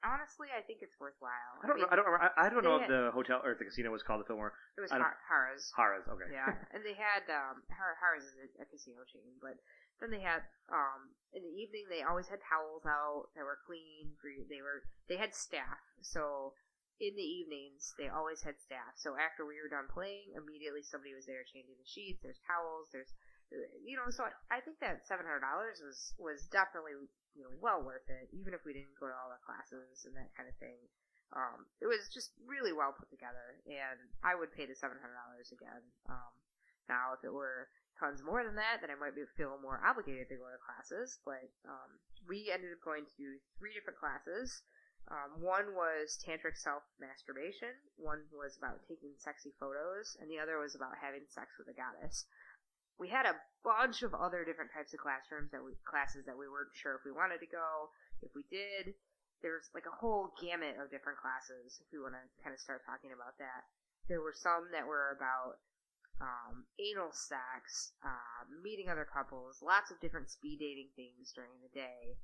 honestly, I think it's worthwhile. I don't know. I don't. I, I don't know if the hotel or if the casino was called the Fillmore. It was I don't- Har- Harrah's. Harrah's. Okay. Yeah, and they had um Har- Harrah's is a, a casino chain, but then they had um in the evening they always had towels out that were clean. For you. They were they had staff, so in the evenings they always had staff. So after we were done playing, immediately somebody was there changing the sheets. There's towels. There's you know, so I, think that seven hundred dollars was was definitely you know well worth it, even if we didn't go to all the classes and that kind of thing. Um, it was just really well put together, and I would pay the seven hundred dollars again. Um, now, if it were tons more than that, then I might be feel more obligated to go to classes. But um, we ended up going to three different classes. Um, one was tantric self masturbation. One was about taking sexy photos, and the other was about having sex with a goddess. We had a bunch of other different types of classrooms that we classes that we weren't sure if we wanted to go. If we did, there's like a whole gamut of different classes. If we want to kind of start talking about that, there were some that were about um, anal sex, uh, meeting other couples, lots of different speed dating things during the day.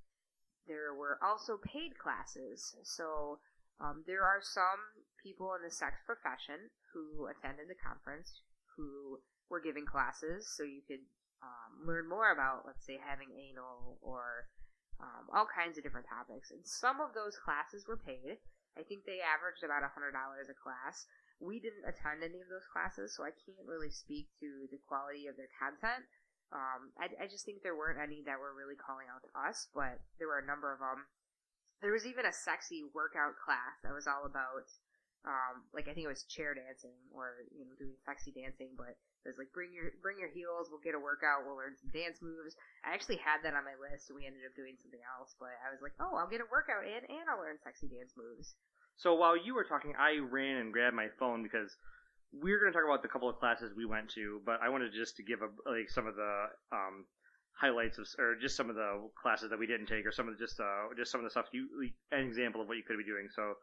There were also paid classes, so um, there are some people in the sex profession who attended the conference who were giving classes, so you could um, learn more about, let's say, having anal or um, all kinds of different topics. And some of those classes were paid. I think they averaged about a hundred dollars a class. We didn't attend any of those classes, so I can't really speak to the quality of their content. Um, I, I just think there weren't any that were really calling out to us, but there were a number of them. There was even a sexy workout class that was all about um, like I think it was chair dancing or you know doing sexy dancing, but was like bring your bring your heels, we'll get a workout, we'll learn some dance moves. I actually had that on my list. And we ended up doing something else, but I was like, oh, I'll get a workout in and I'll learn sexy dance moves. So while you were talking, I ran and grabbed my phone because we are going to talk about the couple of classes we went to, but I wanted just to give a, like some of the um, highlights of, or just some of the classes that we didn't take, or some of the, just uh, just some of the stuff you an example of what you could be doing. So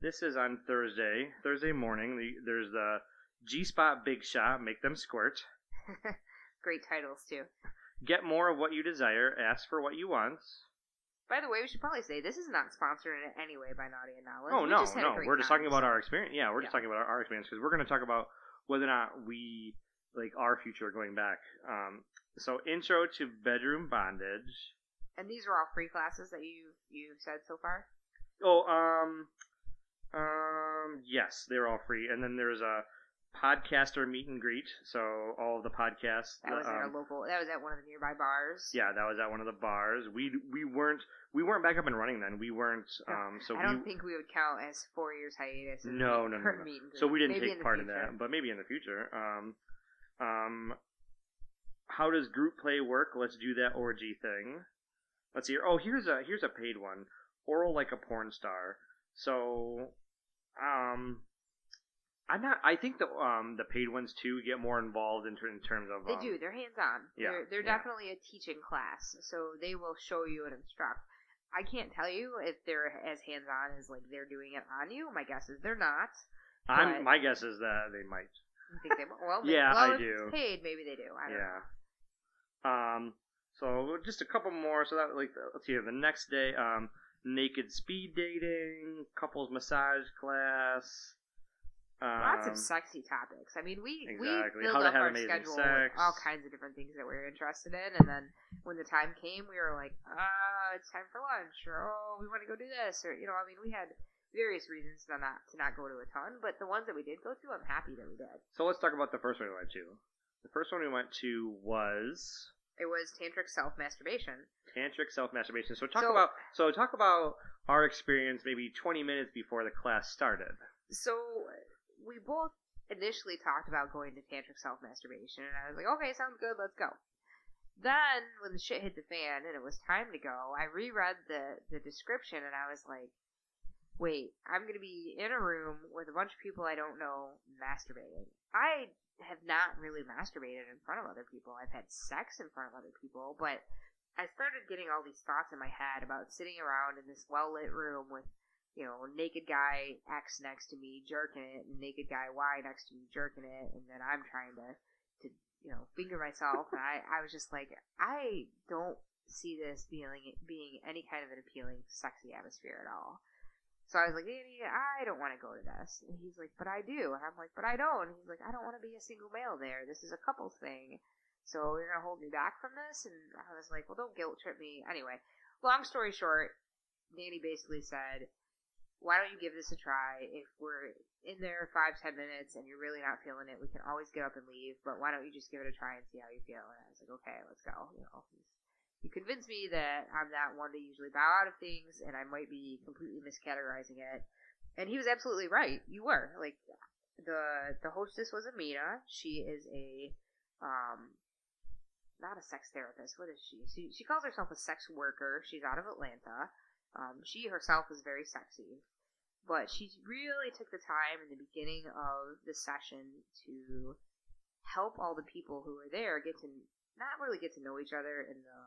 this is on Thursday, Thursday morning. The, there's the G Spot Big Shot, make them squirt. <laughs> Great titles too. Get more of what you desire. Ask for what you want. By the way, we should probably say this is not sponsored in any way by Naughty and N'Awlins. Oh We no, just had a no, we're just talking about our experience. Yeah, we're just talking about our, our experience because we're going to talk about whether or not we like our future going back. Um, so intro to bedroom bondage. And these are all free classes that you you've said so far. Oh, um, um, yes, they're all free. And then there's a podcaster meet and greet. So all of the podcasts. That was at um, our local. That was at one of the nearby bars. yeah, that was at one of the bars. We we weren't we weren't back up and running then. We weren't. Um, so I don't we, think we would count as four years hiatus. No, no, no, no. meet and So we didn't Maybe take part in that, but maybe in the future. Um, um, how does group play work? Let's do that orgy thing. Let's see. here. Oh, here's a here's a paid one. Oral like a porn star. So, um, I'm not. I think the um the paid ones too get more involved in, in terms of They um, do. They're hands on. yeah, they're they're yeah. definitely a teaching class, so they will show you and instruct. I can't tell you if they're as hands on as like they're doing it on you. My guess is they're not. I'm my guess is that they might. I think they well? <laughs> maybe- Yeah, well, I if do. Paid, maybe they do. I don't yeah. know. Um. So just a couple more. So that like let's see. The next day, um, naked speed dating, couples massage class. Um, Lots of sexy topics. I mean, we exactly. we filled How to up have our schedule sex. with all kinds of different things that we were interested in, and then when the time came, we were like, "Ah, it's time for lunch," or "Oh, we want to go do this," or you know, I mean, we had various reasons to not to not go to a ton, but the ones that we did go to, I'm happy that we did. So let's talk about the first one we went to. The first one we went to was It was tantric self masturbation. tantric self masturbation. So talk So- about so talk about our experience maybe 20 minutes before the class started. So we both initially talked about going to tantric self masturbation, and I was like, okay, sounds good, let's go. Then when the shit hit the fan and it was time to go, I reread the the description and I was like, wait, I'm gonna be in a room with a bunch of people I don't know masturbating. I have not really masturbated in front of other people. I've had sex in front of other people, but I started getting all these thoughts in my head about sitting around in this well lit room with you know, naked guy X next to me jerking it, and naked guy Y next to me jerking it, and then I'm trying to, to you know, finger myself, and I, I was just like, I don't see this being being any kind of an appealing, sexy atmosphere at all. So I was like, I don't want to go to this. And he's like, but I do. And I'm like, but I don't. And he's like, I don't want to be a single male there. This is a couples thing. So you're going to hold me back from this? And I was like, well, don't guilt trip me. Anyway, long story short, Danny basically said, why don't you give this a try? If we're in there five, ten minutes and you're really not feeling it, we can always get up and leave. But why don't you just give it a try and see how you feel? And I was like, okay, let's go. You know, you convinced me that I'm that one to usually bow out of things, and I might be completely miscategorizing it. And he was absolutely right. You were like the the hostess was Amina. She is a um not a sex therapist. What is she? She she calls herself a sex worker. She's out of Atlanta. Um, she herself is very sexy, but she really took the time in the beginning of the session to help all the people who were there get to not really get to know each other in the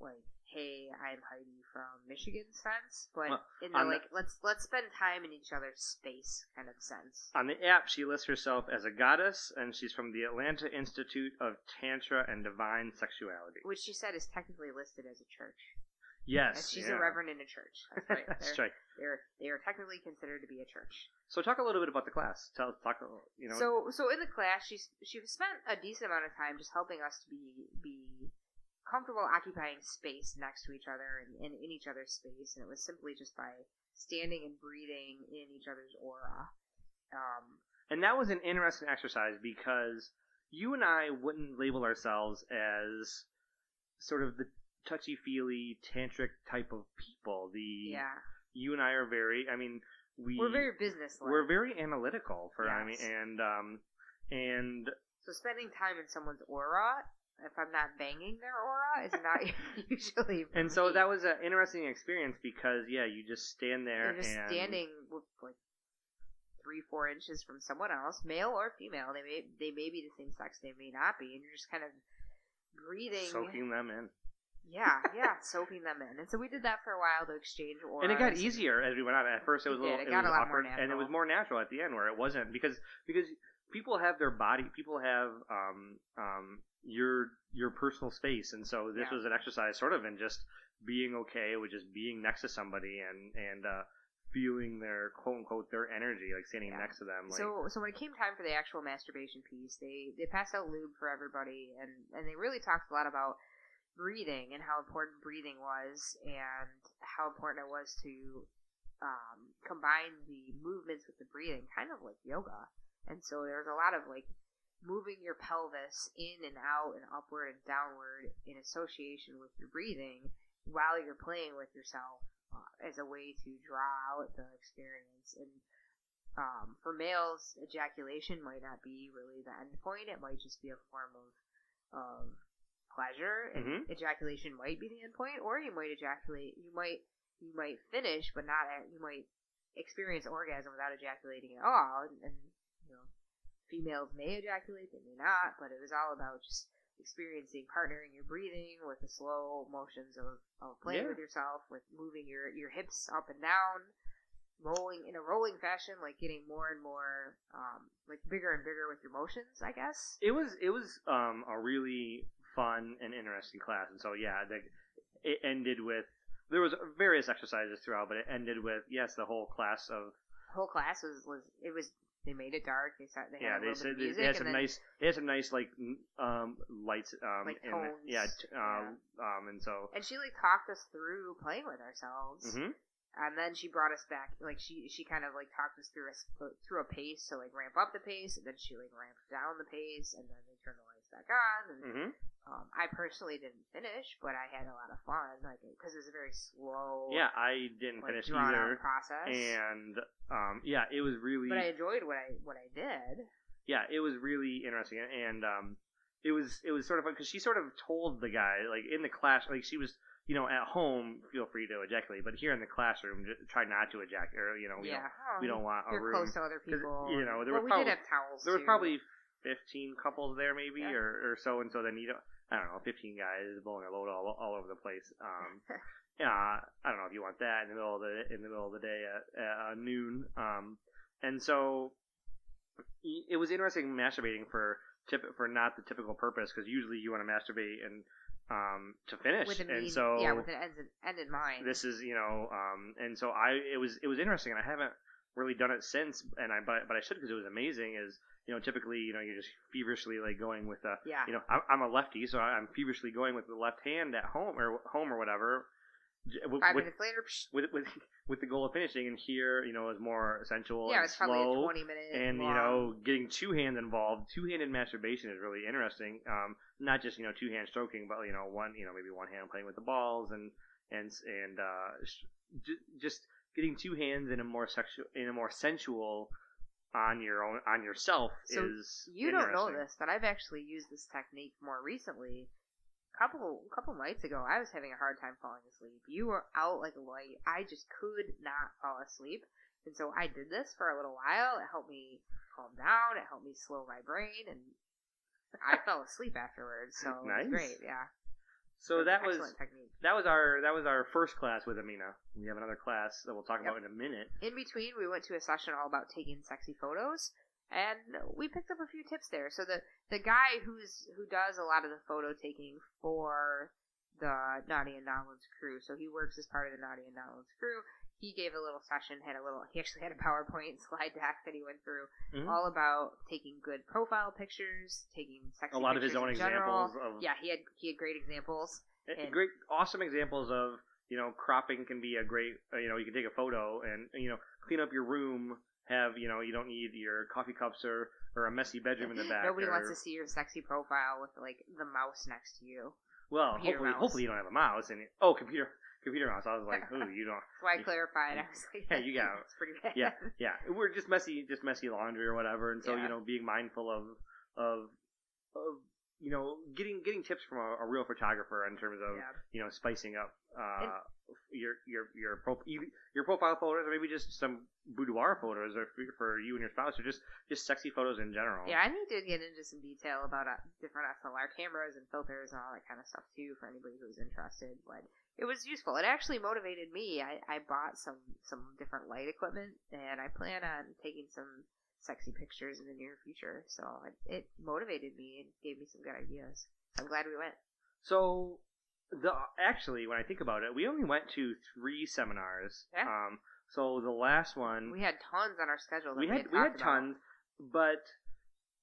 like, hey, I'm Heidi from Michigan sense, but Well, in the on the- like, let's let's spend time in each other's space kind of sense. On the app, she lists herself as a goddess, and she's from the Atlanta Institute of Tantra and Divine Sexuality. Which she said is technically listed as a church. Yes, And she's yeah. a reverend in a church. That's right. <laughs> That's They're, right. they're they are technically considered to be a church. So talk a little bit about the class. Tell talk you know. So so in the class, she's she spent a decent amount of time just helping us to be be comfortable occupying space next to each other and, and in each other's space, and it was simply just by standing and breathing in each other's aura. Um, And that was an interesting exercise because you and I wouldn't label ourselves as sort of the touchy feely tantric type of people. The yeah, you and I are very I mean, we We're very business we're very analytical for I mean and um and So spending time in someone's aura, if I'm not banging their aura, is not <laughs> usually. and so that was an interesting experience because yeah you just stand there You're just and standing with like three, four inches from someone else, male or female. They may they may be the same sex, they may not be, and you're just kind of breathing. soaking them in Yeah, yeah, soaking them in. And so we did that for a while to exchange auras. and it got easier as we went on. At first, it It was a little. It it got a lot more awkward, and it was more natural at the end where it wasn't because because people have their body, people have um um your your personal space, and so this Yeah. was an exercise sort of in just being okay with just being next to somebody and and uh feeling their quote unquote their energy, like standing Yeah. next to them. Like, So, so when it came time for the actual masturbation piece, they they passed out lube for everybody, and and they really talked a lot about breathing and how important breathing was, and how important it was to um, combine the movements with the breathing, kind of like yoga. And so there's a lot of like moving your pelvis in and out and upward and downward in association with your breathing while you're playing with yourself uh, as a way to draw out the experience and um, for males, ejaculation might not be really the end point. It might just be a form of of pleasure, and Mhm. ejaculation might be the end point. Or you might ejaculate. You might you might finish, but not. At, you might experience orgasm without ejaculating at all. And, and you know, females may ejaculate, they may not. But it was all about just experiencing partnering your breathing with the slow motions of, of playing Yeah. with yourself, with moving your your hips up and down rolling in a rolling fashion, like getting more and more, um, like bigger and bigger with your motions, I guess. it was it was um a really fun and interesting class, and so yeah, the, it ended with there was various exercises throughout, but it ended with yes, the whole class of The whole class was was it was they made it dark. They started they yeah, they said they, they had some and nice they had some nice like um lights um Like the- tones, yeah t- um um and so and she like talked us through playing with ourselves. mhm. And then she brought us back, like she she kind of like talked us through a through a pace to like ramp up the pace, and then she like ramped down the pace, and then they turned the lights back on. And Mhm. Um, I personally didn't finish, but I had a lot of fun, like because it was a very slow, yeah, I didn't like, finish either, process. and um yeah, it was really but I enjoyed what I what I did. yeah, it was really interesting, and um, it was it was sort of fun because she sort of told the guy like in the class, like she was you know at home feel free to ejaculate, but here in the classroom j- try not to ejaculate, or you know we yeah, don't Oh, we don't want a room. close to other people. you know, there well, were we probably- did have towels. There were too. probably fifteen couples there, maybe Yeah. or, or so, and so then you don't I don't know fifteen guys blowing a load all, all over the place. Um, <laughs> uh, I don't know if you want that in the middle of the in the middle of the day at, at uh, noon. Um, and so it was interesting masturbating for tip for not the typical purpose because usually you want to masturbate and um to finish with a and so yeah, with an end, in- end in mind. this is you know um and so I it was it was interesting and I haven't really done it since and I but but I should because it was amazing is you know typically you know you're just feverishly like going with a, yeah, you know I'm, I'm a lefty so I'm feverishly going with the left hand at home or home or whatever. With, five with, minutes later, psh, with with with the goal of finishing and here you know is more sensual yeah, it's probably slow twenty minute. and long, you know getting two hands involved. Two handed masturbation is really interesting um not just you know two hand stroking but you know one you know maybe one hand playing with the balls and and and uh just getting two hands in a more sexual in a more sensual on your own on yourself So is You don't know this, but I've actually used this technique more recently. Couple couple nights ago, I was having a hard time falling asleep. You were out like a light. I just could not fall asleep, and so I did this for a little while. It helped me calm down. It helped me slow my brain, and I fell asleep afterwards. So it was <laughs> great. Yeah. So that was technique. that was our that was our first class with Amina we have another class that we'll talk Yep. about in a minute In between, we went to a session all about taking sexy photos, and we picked up a few tips there. So the the guy who's who does a lot of the photo taking for the Naughty and N'Awlins crew, so he works as part of the Naughty and N'Awlins crew. He gave a little session, had a little. He actually had a <laughs> PowerPoint slide deck that he went through, Mhm. all about taking good profile pictures, taking sexy. a lot of his own examples of Yeah, he had he had great examples. And- great awesome examples of you know cropping can be a great uh, you know you can take a photo and you know clean up your room have you know you don't need your coffee cups or or a messy bedroom in the <laughs> back Nobody or, wants to see your sexy profile with like the mouse next to you. Well, Computer hopefully, mouse. hopefully you don't have a mouse. And oh, computer, computer mouse. I was like, ooh, you don't. That's <laughs> why I clarified. I was like, <laughs> Yeah, you got <laughs> it. It's pretty bad. Yeah, yeah. We're just messy, just messy laundry or whatever. And so Yeah. you know, being mindful of of of you know getting getting tips from a, a real photographer in terms of Yeah. you know spicing up uh, your your your pro, your profile photos or maybe just some boudoir photos or for, for you and your spouse or just just sexy photos in general. Yeah, I need to get into some detail about uh, different SLR cameras and filters and all that kind of stuff too for anybody who's interested. But it was useful. It actually motivated me. I, I bought some some different light equipment and I plan on taking some sexy pictures in the near future. So it, it motivated me and gave me some good ideas. I'm glad we went. So the actually, when I think about it, we only went to three seminars. Yeah. Um. So the last one We had tons on our schedule. We we had had, we had tons, but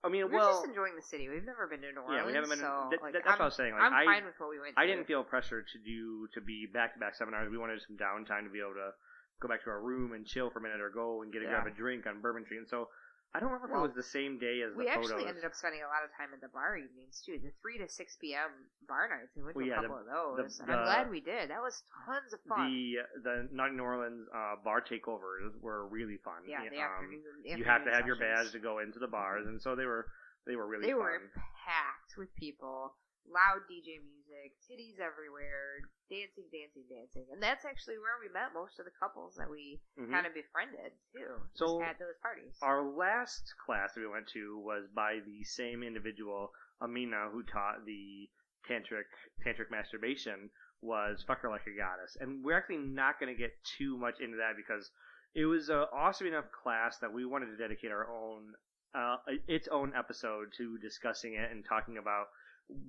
I mean, We're well, just enjoying the city. We've never been to New Orleans. yeah, we haven't been. So, that- like, that- that's I'm, what I was saying. Like, I'm I fine with what we went. I to. didn't feel pressure to do to be back to back seminars. We wanted some downtime to be able to go back to our room and chill for a minute or go and get a Yeah. grab a drink on Bourbon Street. And so I don't remember Well, if it was the same day as the We photos. actually ended up spending a lot of time at the bar evenings too. The three to six p.m. bar nights. We went to Well, a yeah, the- couple of those, the- and I'm glad we did. That was tons of fun. the the New Orleans uh, bar takeovers were really fun. yeah, the um, afternoon. the you have to afternoon have your badge to go into the bars, and so they were they were really They fun. were packed with people, loud DJ music, titties everywhere, dancing, dancing, dancing, and that's actually where we met most of the couples that we Mhm. kind of befriended too. So, at those parties. Our last class that we went to was by the same individual, Amina, who taught the tantric tantric masturbation. Was fuck her like a goddess, and we're actually not going to get too much into that because it was an awesome enough class that we wanted to dedicate our own uh, its own episode to discussing it and talking about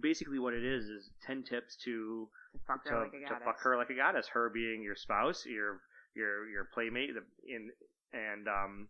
basically what it is is 10 tips to to fuck her to, like a to goddess. fuck her like a goddess her being your spouse your your your playmate the, in and um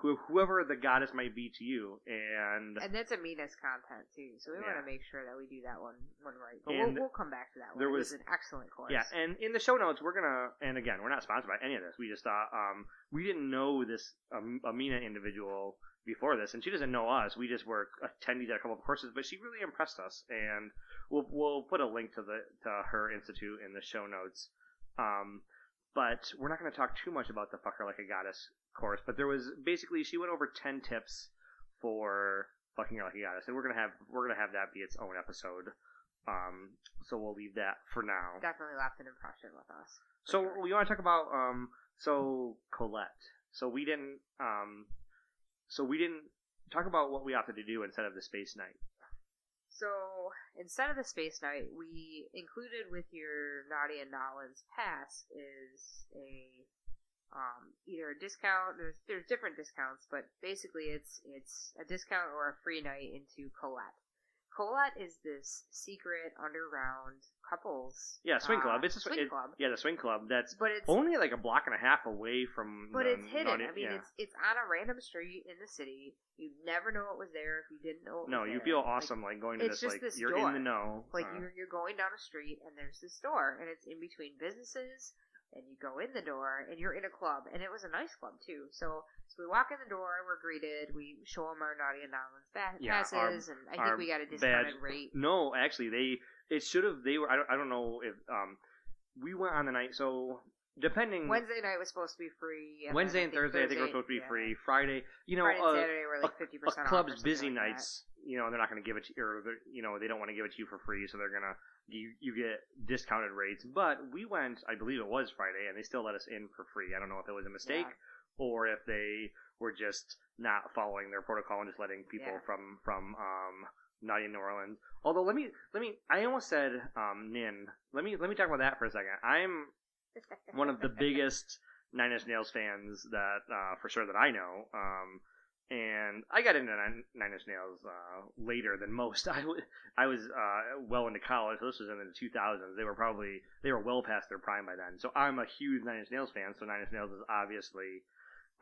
who, whoever the goddess might be to you and And that's Amina's content too, so we want to make sure that we do that one one right. But we'll, we'll come back to that one. there was an excellent course. yeah and in the show notes we're gonna and again we're not sponsored by any of this we just thought um we didn't know this um, amina individual before this and she doesn't know us we just were attendees at a couple of courses but she really impressed us and we'll we'll put a link to the to her institute in the show notes um but we're not going to talk too much about the fucker like a goddess course but there was basically she went over 10 tips for fucking her like a goddess and we're going to have we're going to have that be its own episode um so we'll leave that for now definitely left an impression with us. so sure. we want to talk about um so Colette. So we didn't um so we didn't talk about what we opted to do instead of the space night. So instead of the space night, we included with your Naughty and N'Awlins pass is a um, either a discount. There's there's different discounts, but basically it's it's a discount or a free night into Colette. Colette is this secret underground couples. Yeah, swing uh, club. It's a swing it- club, Yeah, the swing club. That's but it's only like a block and a half away from. But the it's hidden. I mean, yeah. it's it's on a random street in the city. You never know it was there if you didn't know it no, you there. feel Like, awesome like, going to it's this just like this you're door. in the know. Like uh, you're you're going down a street and there's this door and it's in between businesses and you go in the door and you're in a club and it was a nice club too. So so we walk in the door, we're greeted, we show them our naughty and N'Awlins ba- Yeah, our- passes, and I our think we got a discounted badge- rate. No, actually, they it should have. They were. I don't. I don't know if um we went on the night. So depending Wednesday night was supposed to be free. and Wednesday and Thursday, I think were supposed to be yeah. free. Friday, you know, Friday and uh, Saturday were like 50% off. or club's busy like that. nights, you know, they're not going to give it to you, or you know, they don't want to give it to you for free, so they're gonna you you get discounted rates. But we went, I believe it was Friday, and they still let us in for free. I don't know if it was a mistake Yeah. or if they were just not following their protocol and just letting people Yeah. from from um Naughty in New Orleans. Although let me let me I almost said um Nin. Let me let me talk about that for a second. I'm one of the <laughs> biggest Nine Inch Nails fans that uh, for sure that I know. Um, and I got into Nine, Nine Inch Nails uh, later than most. <laughs> I was uh, well into college. So this was in the 2000s. They were probably they were well past their prime by then. So I'm a huge Nine Inch Nails fan. So Nine Inch Nails is obviously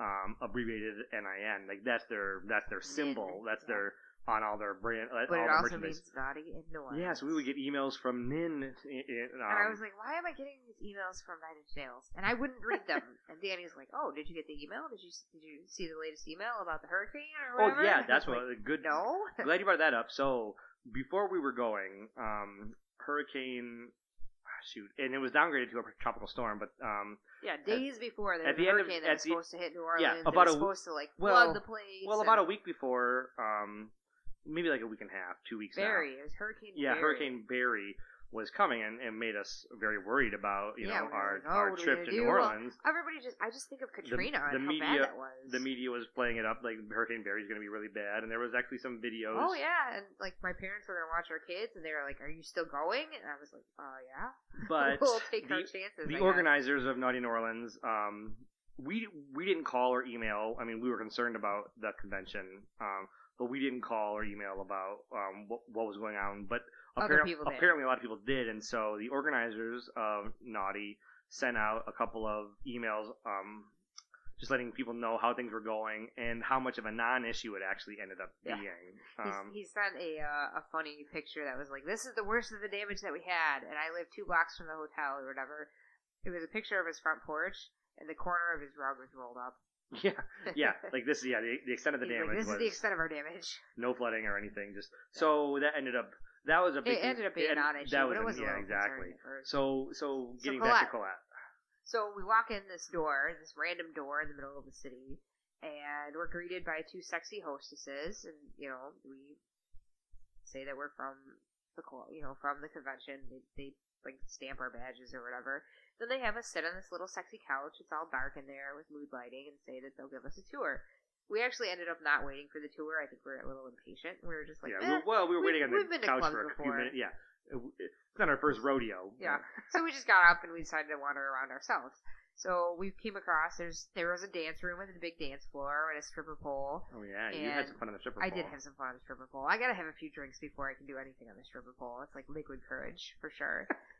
um, abbreviated NIN. Like that's their that's their symbol. That's their on all their brand. But all it their also merchandise. means naughty and N'Awlins. Yeah, so we would get emails from Nin. i- i- Um, and I was like, why am I getting these emails from Nine Inch Nails? And I wouldn't read them. <laughs> and Danny's like, oh, did you get the email? Did you did you see the latest email about the hurricane or oh whatever? yeah, And that's was what like, good. No. <laughs> Glad you brought that up. So before we were going, um, hurricane. ah, Shoot, and it was downgraded to a tropical storm, but um, Yeah, days before there at was the a end of- hurricane at that was the- supposed to hit New Orleans. yeah, it about was a w- supposed to like well- flood the place. well, about a week before, um, maybe like a week and a half, two weeks. now. Barry, it was Hurricane Yeah, Barry. Hurricane Barry was coming and, and made us very worried about you Yeah, know our like, oh, our what are we trip gonna do? New Well, Orleans. Everybody just, I just think of Katrina the and how media- bad that was. the media was playing it up like Hurricane Barry's going to be really bad, and there was actually some videos. Oh yeah, and like my parents were gonna watch our kids, and they were like, "Are you still going?" And I was like, "Oh yeah." <laughs> but we'll take the, our chances. I the guess. organizers of Naughty New Orleans, um, we we didn't call or email. I mean, we were concerned about the convention, um, but we didn't call or email about um, what, what was going on. But Other apparent- people did. apparently, a lot of people did, and so the organizers of Naughty sent out a couple of emails. Um, just letting people know how things were going and how much of a non-issue it actually ended up being. Um, he sent a uh, a funny picture that was like, "This is the worst of the damage that we had," and I live two blocks from the hotel or whatever. It was a picture of his front porch, and the corner of his rug was rolled up. <laughs> yeah, yeah, like this. Is yeah, the, the extent of the He's like, damage this was is the extent of our damage. no flooding or anything. Just so that ended up that was a big. It ended up being it- a non-issue, that but it was was a yeah little exactly. concerning at first. So so getting back to Colette. Colette. So we walk in this door, this random door in the middle of the city, and we're greeted by two sexy hostesses, and you know we say that we're from the you know from the convention. They, they like stamp our badges or whatever. Then they have us sit on this little sexy couch. It's all dark in there with mood lighting, and say that they'll give us a tour. We actually ended up not waiting for the tour. I think we were a little impatient. We were just like, yeah, eh. well, we were waiting on we've the couch clubs for a few minutes. Yeah, it's not our first rodeo. Yeah. so we just got up and we decided to wander around ourselves. So we came across there's there was a dance room with a big dance floor and a stripper pole. Oh yeah, you had some fun on the stripper pole. I did have some fun on the stripper pole. I gotta have a few drinks before I can do anything on the stripper pole. It's like liquid courage for sure. <laughs>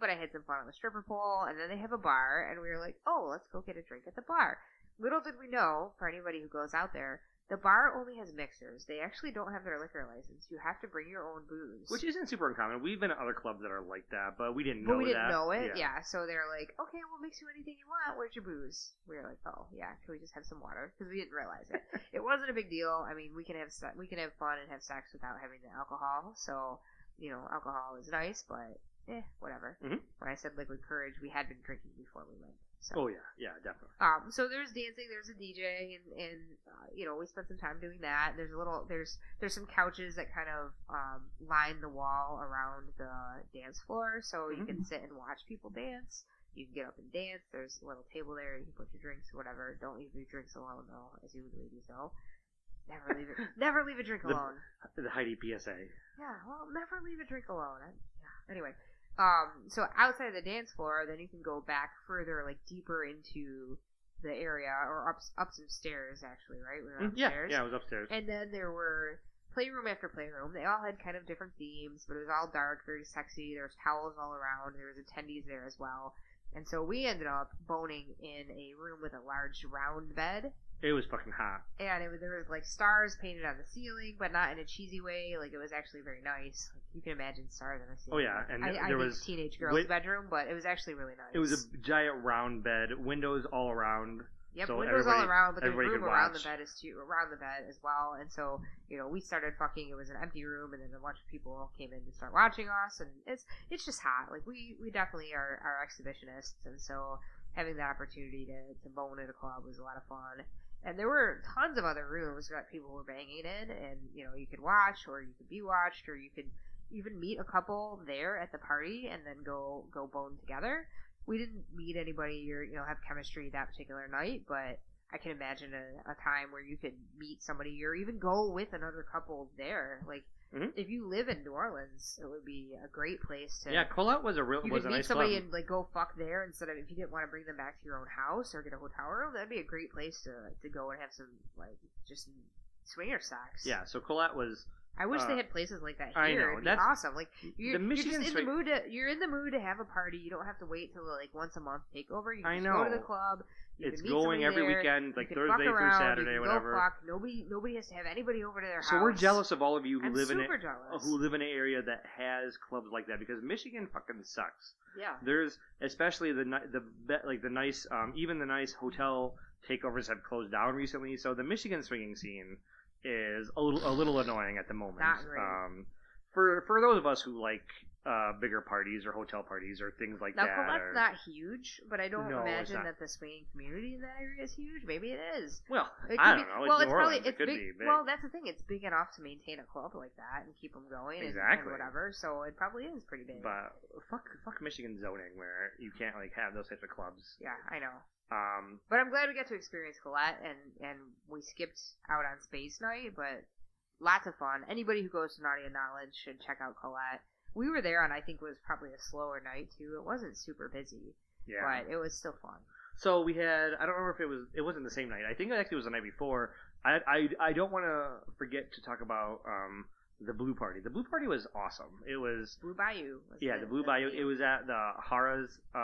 but I had some fun on the stripper pole, and then they have a bar, and we were like, oh, let's go get a drink at the bar. Little did we know, for anybody who goes out there, the bar only has mixers. They actually don't have their liquor license. You have to bring your own booze. Which isn't super uncommon. We've been at other clubs that are like that, but we didn't But know we didn't that. know it, yeah. So they're like, okay, we'll mix you anything you want. Where's your booze? We were like, oh yeah, can we just have some water? Because we didn't realize it. <laughs> it wasn't a big deal. I mean, we can have se- we can have fun and have sex without having the alcohol. So you know, alcohol is nice, but eh, whatever. Mhm. When I said liquid courage, we had been drinking before we went. So. Oh yeah, yeah, definitely. Um, so there's dancing, there's a DJ, and, and uh, you know we spent some time doing that. There's a little, there's there's some couches that kind of um, line the wall around the dance floor, so you can sit and watch people dance. You can get up and dance. There's a little table there. You can put your drinks, whatever. Don't leave your drinks alone, though, as you ladies know. Never leave it. <laughs> never leave a drink The- alone. The Heidi PSA. Yeah, well, never leave a drink alone. I, yeah. Anyway, um, so outside the dance floor, then you can go back further, like deeper into the area, or up up some stairs. Actually, right? We were Mm, yeah, yeah, it was upstairs. And then there were playroom after playroom. They all had kind of different themes, but it was all dark, very sexy. There was towels all around. There was attendees there as well. And so we ended up boning in a room with a large round bed. It was fucking hot. And it was, there was like stars painted on the ceiling, but not in a cheesy way. Like it was actually very nice. Like, you can imagine stars on the ceiling. Oh yeah, and I, I there think was teenage girl's wi- bedroom, but it was actually really nice. It was a giant round bed, windows all around. Yep, so windows all around, but there's room around the bed as too, around the bed as well. And so, you know, we started fucking. It was an empty room, and then a bunch of people came in to start watching us, and it's it's just hot. Like we we definitely are are exhibitionists, and so having the opportunity to to bone at a club was a lot of fun. And there were tons of other rooms that people were banging in, and you know, you could watch, or you could be watched, or you could even meet a couple there at the party, and then go go bone together. We didn't meet anybody or you know have chemistry that particular night, but I can imagine a, a time where you could meet somebody or even go with another couple there. Like Mhm. if you live in New Orleans, it would be a great place to Yeah, Colette was a real you was could meet nice somebody club. and like go fuck there instead of if you didn't want to bring them back to your own house or get a hotel room. That'd be a great place to to go and have some like just swinger sex. Yeah, so Colette was. I wish uh, they had places like that here. I know, It'd be that's- awesome. Like you're, the you're just in the mood. To, you're in the mood to have a party. You don't have to wait till like once a month takeover. You can I just go to the club. It's going every there, weekend, like Thursday through Saturday, whatever. Go fuck. Nobody, nobody has to have anybody over to their So house. So we're jealous of all of you who I'm live in a, who live in an area that has clubs like that because Michigan fucking sucks. Yeah. There's especially the the like the nice um, even the nice hotel takeovers have closed down recently. So the Michigan swinging scene is a little a little annoying at the moment. Not great. Um, for for those of us who like uh, bigger parties or hotel parties or things like Now, that. Colette's or- not huge, but I don't No, imagine that the swinging community in that area is huge. Maybe it is. well, It could I don't know. Well, it's it's New probably it's it could big, be big. Well, that's the thing. It's big enough to maintain a club like that and keep them going. and- Exactly. And, whatever. So it probably is pretty big. but fuck, fuck Michigan zoning where you can't like have those types of clubs. yeah, I know. Um, But I'm glad we got to experience Colette, and and we skipped out on Space Night, but lots of fun. Anybody who goes to Naughty and N'Awlins should check out Colette. We were there on I think it was probably a slower night too. It wasn't super busy, yeah. but it was still fun. So we had I don't remember if it was it wasn't the same night. I think it actually was the night before. I I, I don't want to forget to talk about um the Blue Party. The Blue Party was awesome. It was Blue Bayou. Yeah the Blue Bayou. It was at the Harrah's. Uh,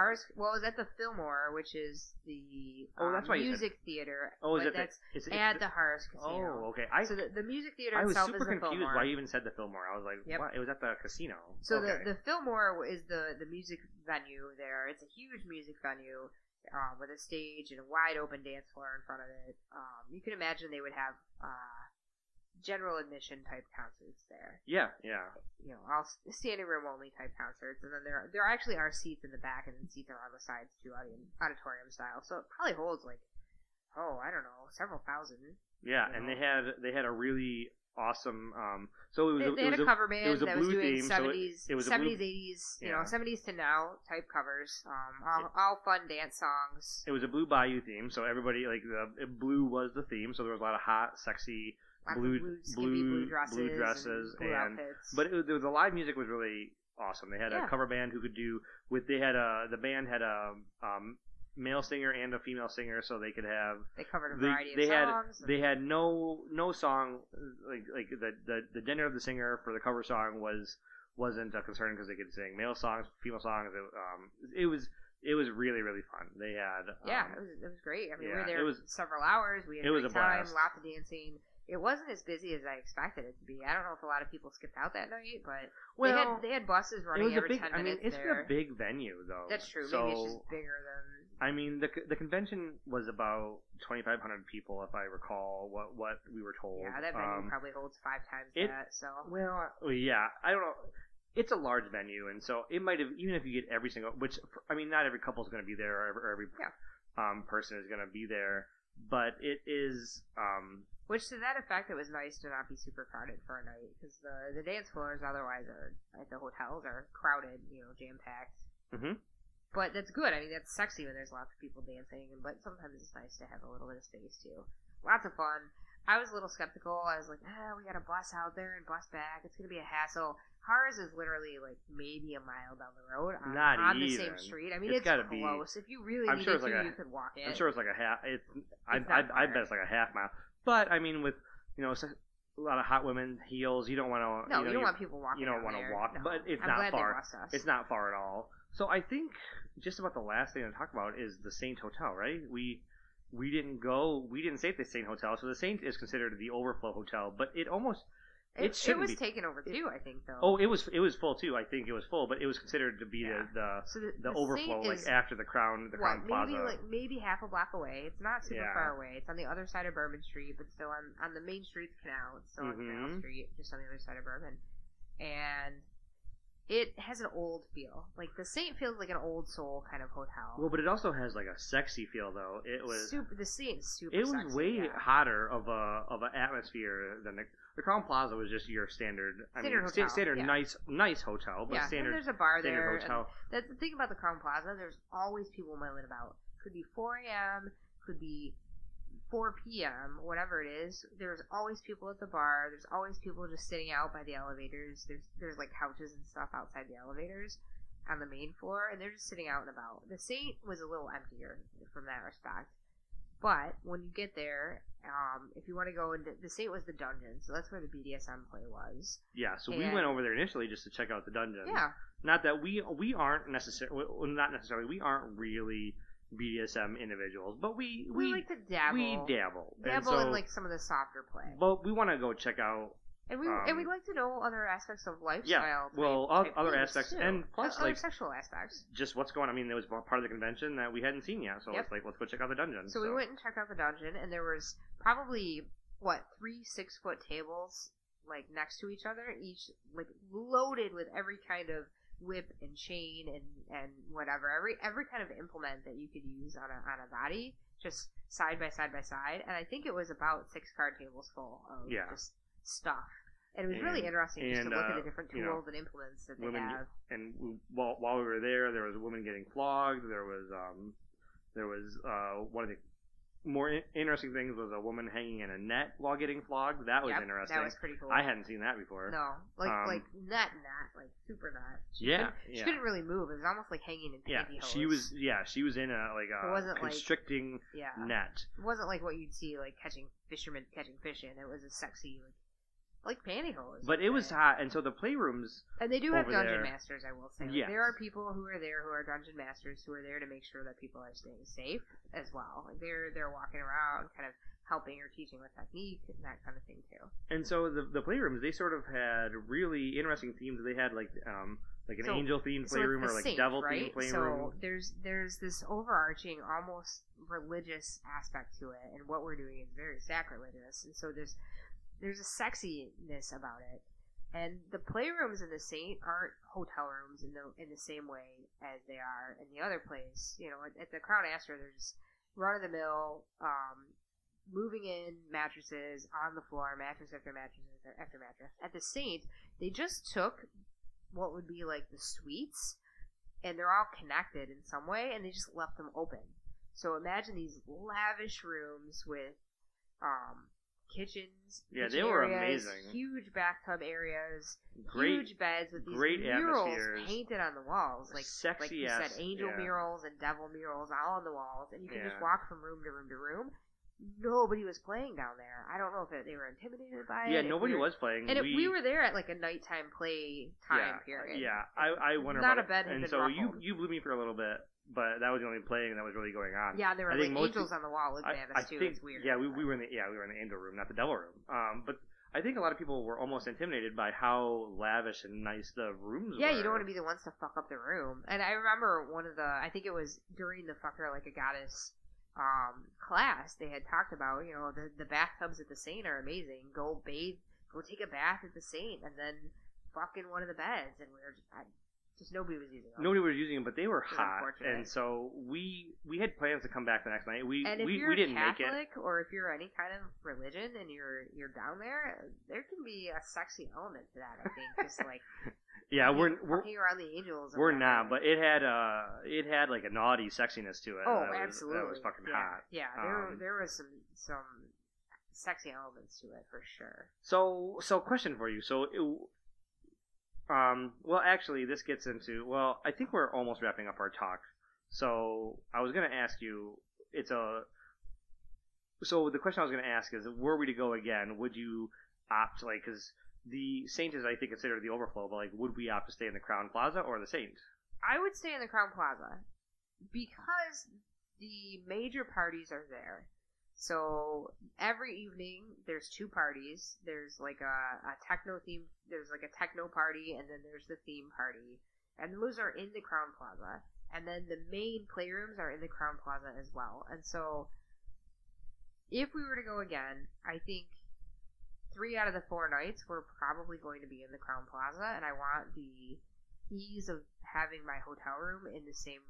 Ours, well, it was at the Fillmore, which is the Oh, that's um, why you said- music theater. oh, is it the- is it- at the Harrah's Casino. Oh, okay. I so the, the music theater I was itself super is confused Fillmore. why you even said the Fillmore. I was like, Yep. what? It was at the casino. So okay. the the Fillmore is the the music venue there. It's a huge music venue um, with a stage and a wide open dance floor in front of it. Um, you can imagine they would have uh, general admission type concerts there. yeah, yeah. You know, all standing room only type concerts, and then there there actually are seats in the back, and then seats are on the sides too, audi- auditorium style. So it probably holds like oh I don't know several thousand. Yeah, and know. they had they had a really awesome. Um, so it was They, a, they it had was a cover band was a that was doing it- seventies, it was a blue- seventies, eighties, you know, seventies to now type covers. Um, all, all fun dance songs. It was a blue Bayou theme, so everybody like the blue was the theme. So there was a lot of hot, sexy blue blue, blue blue dresses, blue dresses, and and but it, was- the live music was really awesome. They had Yeah. a cover band who could do with. They had a the band had a um, male singer and a female singer, so they could have they covered a variety they of had songs. and- they had no no song like like the the the gender of the singer for the cover song was wasn't a concern because they could sing male songs, female songs. It, um, it was it was really really fun. They had um, yeah, it was it was great. I mean, we were there it was- several hours. We had it was a time, blast. lots of dancing. It wasn't as busy as I expected it to be. I don't know if a lot of people skipped out that night, but well. they had they had buses running every big. ten I mean, minutes it's there. a big venue though. That's true. So Maybe it's just bigger than I mean, the the convention was about twenty five hundred people, if I recall what what we were told. yeah. That venue Um, probably holds five times it- that. So Well, yeah, I don't know. It's a large venue, and so it might have even if you get every single, which I mean, not every couple is going to be there, or every, or every Yeah. um, person is going to be there, but it is. Um, Which to that effect, it was nice to not be super crowded for a night because the the dance floors otherwise are at the hotels are crowded, you know, jam packed. Mhm. But that's good. I mean, that's sexy when there's lots of people dancing, but sometimes it's nice to have a little bit of space too. Lots of fun. I was a little skeptical. I was like, ah, we got a bus out there and bus back. It's gonna be a hassle. Ours is literally like maybe a mile down the road on, Not on the same street. I mean, It's it's, gotta be- If you really I'm sure it's to, like a- you could walk it. I'm sure it's like a half. It's It's I, not I bet it's like a half mile. But I mean, with you know a lot of hot women heels, you don't want to. No, you, know, you don't want people walking. you don't wanna walk, No. but it's I'm not far. It's not far at all. So I think just about the last thing to talk about is the Saint Hotel, right? We we didn't go. We didn't stay at the Saint Hotel, so the Saint is considered the overflow hotel, but it almost It, it shouldn't was be. taken over too, I think, though. Oh, it was it was full too. I think it was full, but it was considered to be Yeah. the so the, the, the, overflow, like after the Crowne the what, Crowne Plaza. maybe like maybe half a block away. It's not super Yeah. far away. It's on the other side of Bourbon Street, but still on on the main street's Canal. It's still on Canal Mhm. Street, just on the other side of Bourbon, and it has an old feel. Like the Saint feels like an old soul kind of hotel. well, but it also has like a sexy feel though. It was super. The Saint is super. it was sexy, way yeah. hotter of a of an atmosphere than the the Crowne Plaza was just your standard. I Standard mean, hotel, standard yeah. nice nice hotel, but yeah, standard and there's a bar there. hotel. That's the thing about the Crowne Plaza. There's always people milling about. Could be 4 a.m. Could be 4 p.m. Whatever it is. There's always people at the bar. There's always people just sitting out by the elevators. There's there's like couches and stuff outside the elevators on the main floor, and they're just sitting out and about. The Saint was a little emptier from that respect. But when you get there, um, if you want to go into the Saint was the dungeon, so that's where the BDSM play was. Yeah, so we went over there initially just to check out the dungeon. Yeah, Not that we we aren't necessarily well, not necessarily we aren't really BDSM individuals, but we we, we like to dabble. we dabble. dabble so, in like some of the softer play. But we want to go check out And we Um, and we'd like to know other aspects of lifestyle. Yeah, well, type other aspects, too. and plus, other like- sexual aspects. just what's going. on. I mean, there was part of the convention that we hadn't seen yet, so Yep. it's like let's go check out the dungeon. So, we went and checked out the dungeon, and there was probably what three six foot tables like next to each other, each like loaded with every kind of whip and chain and and whatever, every every kind of implement that you could use on a on a body, just side by side by side. And I think it was about six card tables full of Yeah. just stuff. And it was really And- interesting just and, to look at uh, the different you know, tools and implements that they women have. and we- while while we were there, there was a woman getting flogged. There was um, there was uh, one of the more in- interesting things was a woman hanging in a net while getting flogged. That was Yep, interesting. That was pretty cool. I hadn't seen that before. No, like Um, like net net, like super net. She Yeah, couldn't- she couldn't really move. It was almost like hanging in Yeah, pantyhose. she was. Yeah, she was in a like It wasn't like- constricting Yeah, net. it wasn't like what you'd see like catching fishermen catching fish in. It was a sexy like like pantyhose. But it was hot, and so the playrooms. And they do have dungeon there- masters, I will say. Like, Yes. There are people who are there who are dungeon masters who are there to make sure that people are staying safe as well. Like they're they're walking around, kind of helping or teaching with technique and that kind of thing too. And so the the playrooms they sort of had really interesting themes. They had like um like an So- angel themed So playroom the or like devil right? playroom. So there's there's this overarching, almost religious aspect to it, and what we're doing is very sacrilegious. And so there's there's a sexiness about it. And the playrooms in the Saint aren't hotel rooms in the in the same way as they are in the other place. You know, at, at the Crowne Astor, there's run of the mill, um, moving in mattresses on the floor, mattress after mattress after, mattress. At the Saint, they just took what would be like the suites, and they're all connected in some way, and they just left them open. So imagine these lavish rooms with um, kitchens, Yeah, kitchen they were areas, amazing. huge bathtub areas, Great, huge beds with these great murals atmospheres. painted on the walls, like like Sexy you ass- said, angel yeah. murals and devil murals all on the walls, and you can just walk from room to room to room. Nobody was playing down there. I don't know if it, they were intimidated by it. Yeah, nobody we were- was playing. And we, we were there at like a nighttime play time yeah, period. Yeah, I I wonder Not a bed it. And so you you blew me for a little bit, but that was the only playing that was really going on. Yeah, there were I like angels on the wall looking I, at I us too. think it's weird. yeah, we, we were in the yeah we were in the angel room, not the devil room. Um, but I think a lot of people were almost intimidated by how lavish and nice the rooms Yeah, were. you don't want to be the ones to fuck up the room. And I remember one of the, I think it was during the fucker like a goddess um, class, they had talked about, you know, the the bathtubs at the Saint are amazing. Go bathe, go take a bath at the Saint, and then fuck in one of the beds. And we were just, I, just nobody was using them. Nobody was using them, but they were hot, and so we we had plans to come back the next night. We And if we, you're we didn't Catholic make it. or if you're any kind of religion and you're you're down there, there can be a sexy element to that. I think just like <laughs> Yeah, we're we're around the angels. we're whatever. not, but it had uh it had like a naughty sexiness to it. Oh, that was, absolutely. That was fucking yeah. hot. Yeah, there Um, there was some some sexy elements to it for sure. So, so question for you. So, it, um, well, actually, this gets into. Well, I think we're almost wrapping up our talk. So, I was going to ask you. It's a. So the question I was going to ask is, were we to go again, would you opt like because the Saint is I think considered the overflow, but like would we opt to stay in the Crowne Plaza or the Saint? I would stay in the Crowne Plaza because the major parties are there. So every evening there's two parties. There's like a, a techno theme. There's like a techno party, and then there's the theme party, and those are in the Crowne Plaza. And then the main playrooms are in the Crowne Plaza as well. And so, if we were to go again, I think three out of the four nights we're probably going to be in the Crowne Plaza, and I want the ease of having my hotel room in the same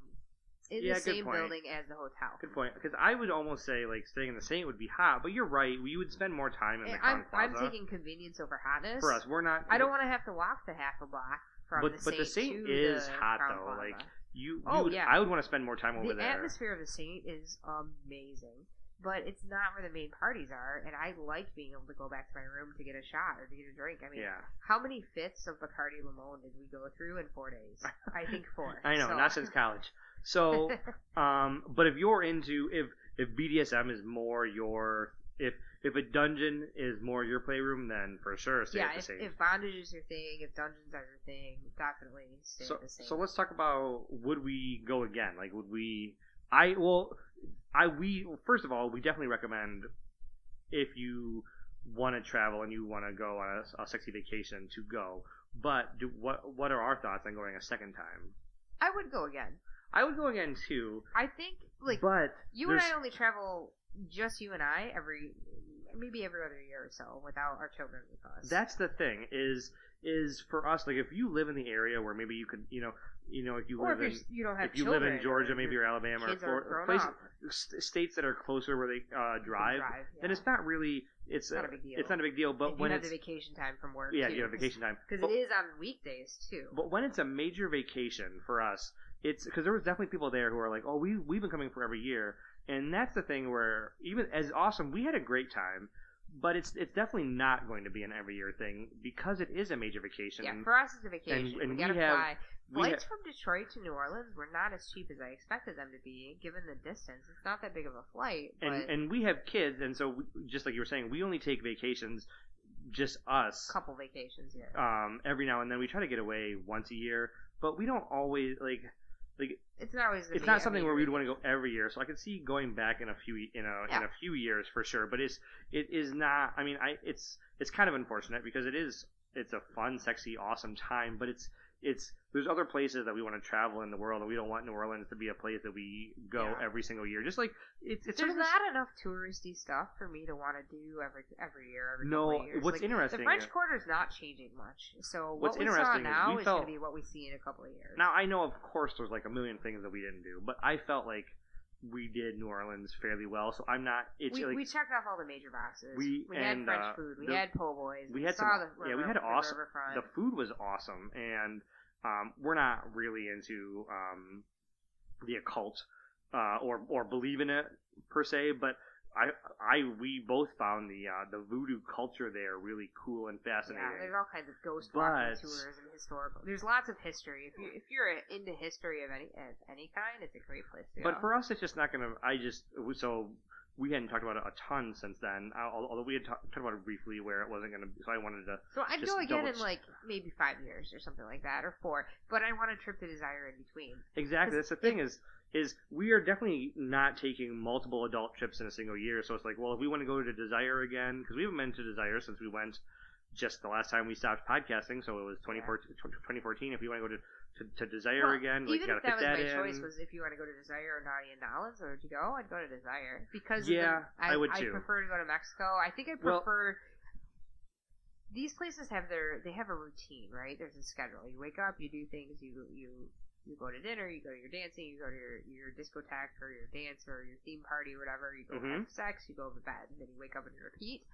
in Yeah, the same point. building as the hotel. Good point. Because I would almost say like staying in the Saint would be hot, but you're right. We would spend more time in eh, the And Crowne I'm, I'm taking convenience over hotness. for us, we're not. I don't want to have to walk the half a block from But- the but the Saint Saint is the hot, Crowne though, Plaza. like, You, Oh, would, yeah. I would want to spend more time over the there. The atmosphere of the Saint is amazing, but it's not where the main parties are, and I like being able to go back to my room to get a shot or to get a drink. I mean, Yeah. how many fifths of Bacardi Limon did we go through in four days? <laughs> I think four. I know, So- not since college. So, <laughs> um, but if you're into if if BDSM is more your if if a dungeon is more your playroom, then for sure stay yeah, at the if, Saint. if bondage is your thing, if dungeons are your thing, definitely stay so at the Saint. so let's talk about would we go again? Like would we? I well, I we first of all we definitely recommend if you want to travel and you want to go on a, a sexy vacation to go. But do, what what are our thoughts on going a second time? I would go again. I would go again too, I think like but you and I only travel just you and I every maybe every other year or so without our children with us. That's the thing is is for us like if you live in the area where maybe you could you know you know if you or live if in you're, don't have if you live in Georgia maybe or Alabama or Florida, places, states that are closer where they uh, drive, drive, then it's not really it's Not uh, a big deal. It's not a big deal, but if when you have it's the vacation time from work, yeah, too, you have vacation time. because it is on weekdays too. But when it's a major vacation for us, it's because there was definitely people there who are like, "Oh, we we've been coming for every year," and that's the thing where even as awesome, we had a great time, but it's it's definitely not going to be an every year thing because it is a major vacation. yeah, for us it's a vacation. and we we gotta have- fly. Flights ha- from Detroit to New Orleans were not as cheap as I expected them to be, given the distance. It's not that big of a flight, but and and we have kids, and so we, just like you were saying, we only take vacations, just us, a couple vacations here. um, every now and then. We try to get away once a year, but we don't always like like it's not always. it's not something year where we'd want to go every year. So I can see going back in a few in a in a few years for sure. But it's it is not. I mean, I it's it's kind of unfortunate because it is it's a fun, sexy, awesome time. But it's it's there's other places that we want to travel in the world, and we don't want New Orleans to be a place that we go Yeah. every single year. Just like it's it's sort There's of this- not enough touristy stuff for me to want to do every every year. Every No, what's Like, interesting- The French Quarter's not changing much. So What's what we interesting saw now we is felt- going to be what we see in a couple of years. Now I know, of course, there's like a million things that we didn't do, but I felt like we did New Orleans fairly well. So I'm not. It's we, like we checked off all the major boxes. We- had and, French uh, food. We the- had po' boys. we had saw some. the yeah, we had awesome. riverfront. The food was awesome, and um, we're not really into um, the occult uh, or or believe in it per se, but. I, I, we both found the uh, the voodoo culture there really cool and fascinating. Yeah, there's all kinds of ghost walking But- tours and historical. There's lots of history. If you if you're into history of any of any kind, it's a great place to go. But for us, it's just not gonna. I just so we hadn't talked about it a ton since then. Although we had ta- talked about it briefly, where it wasn't gonna. So I wanted to. So I'd go again in like maybe five years or something like that, or four. But I want a trip to Desire in between. Exactly. That's the thing is is we are definitely not taking multiple adult trips in a single year. So it's like, well, if we want to go to Desire again, because we haven't been to Desire since we went just the last time we stopped podcasting. So it was 2014. 2014. If we want to go to to, to Desire Well, again, like, even if that was that my in. choice, was if you want to go to Desire or Naughty N'Awlins, or would you go? I'd go to Desire because Yeah, the, I, I would too. prefer to go to Mexico. I think I Well- prefer. these places have their they have a routine, right? There's a schedule. You wake up, you do things, you you you go to dinner, you go to your dancing, you go to your your discotheque or your dance or your theme party or whatever. You go Mhm. have sex, you go to bed, and then you wake up and you repeat.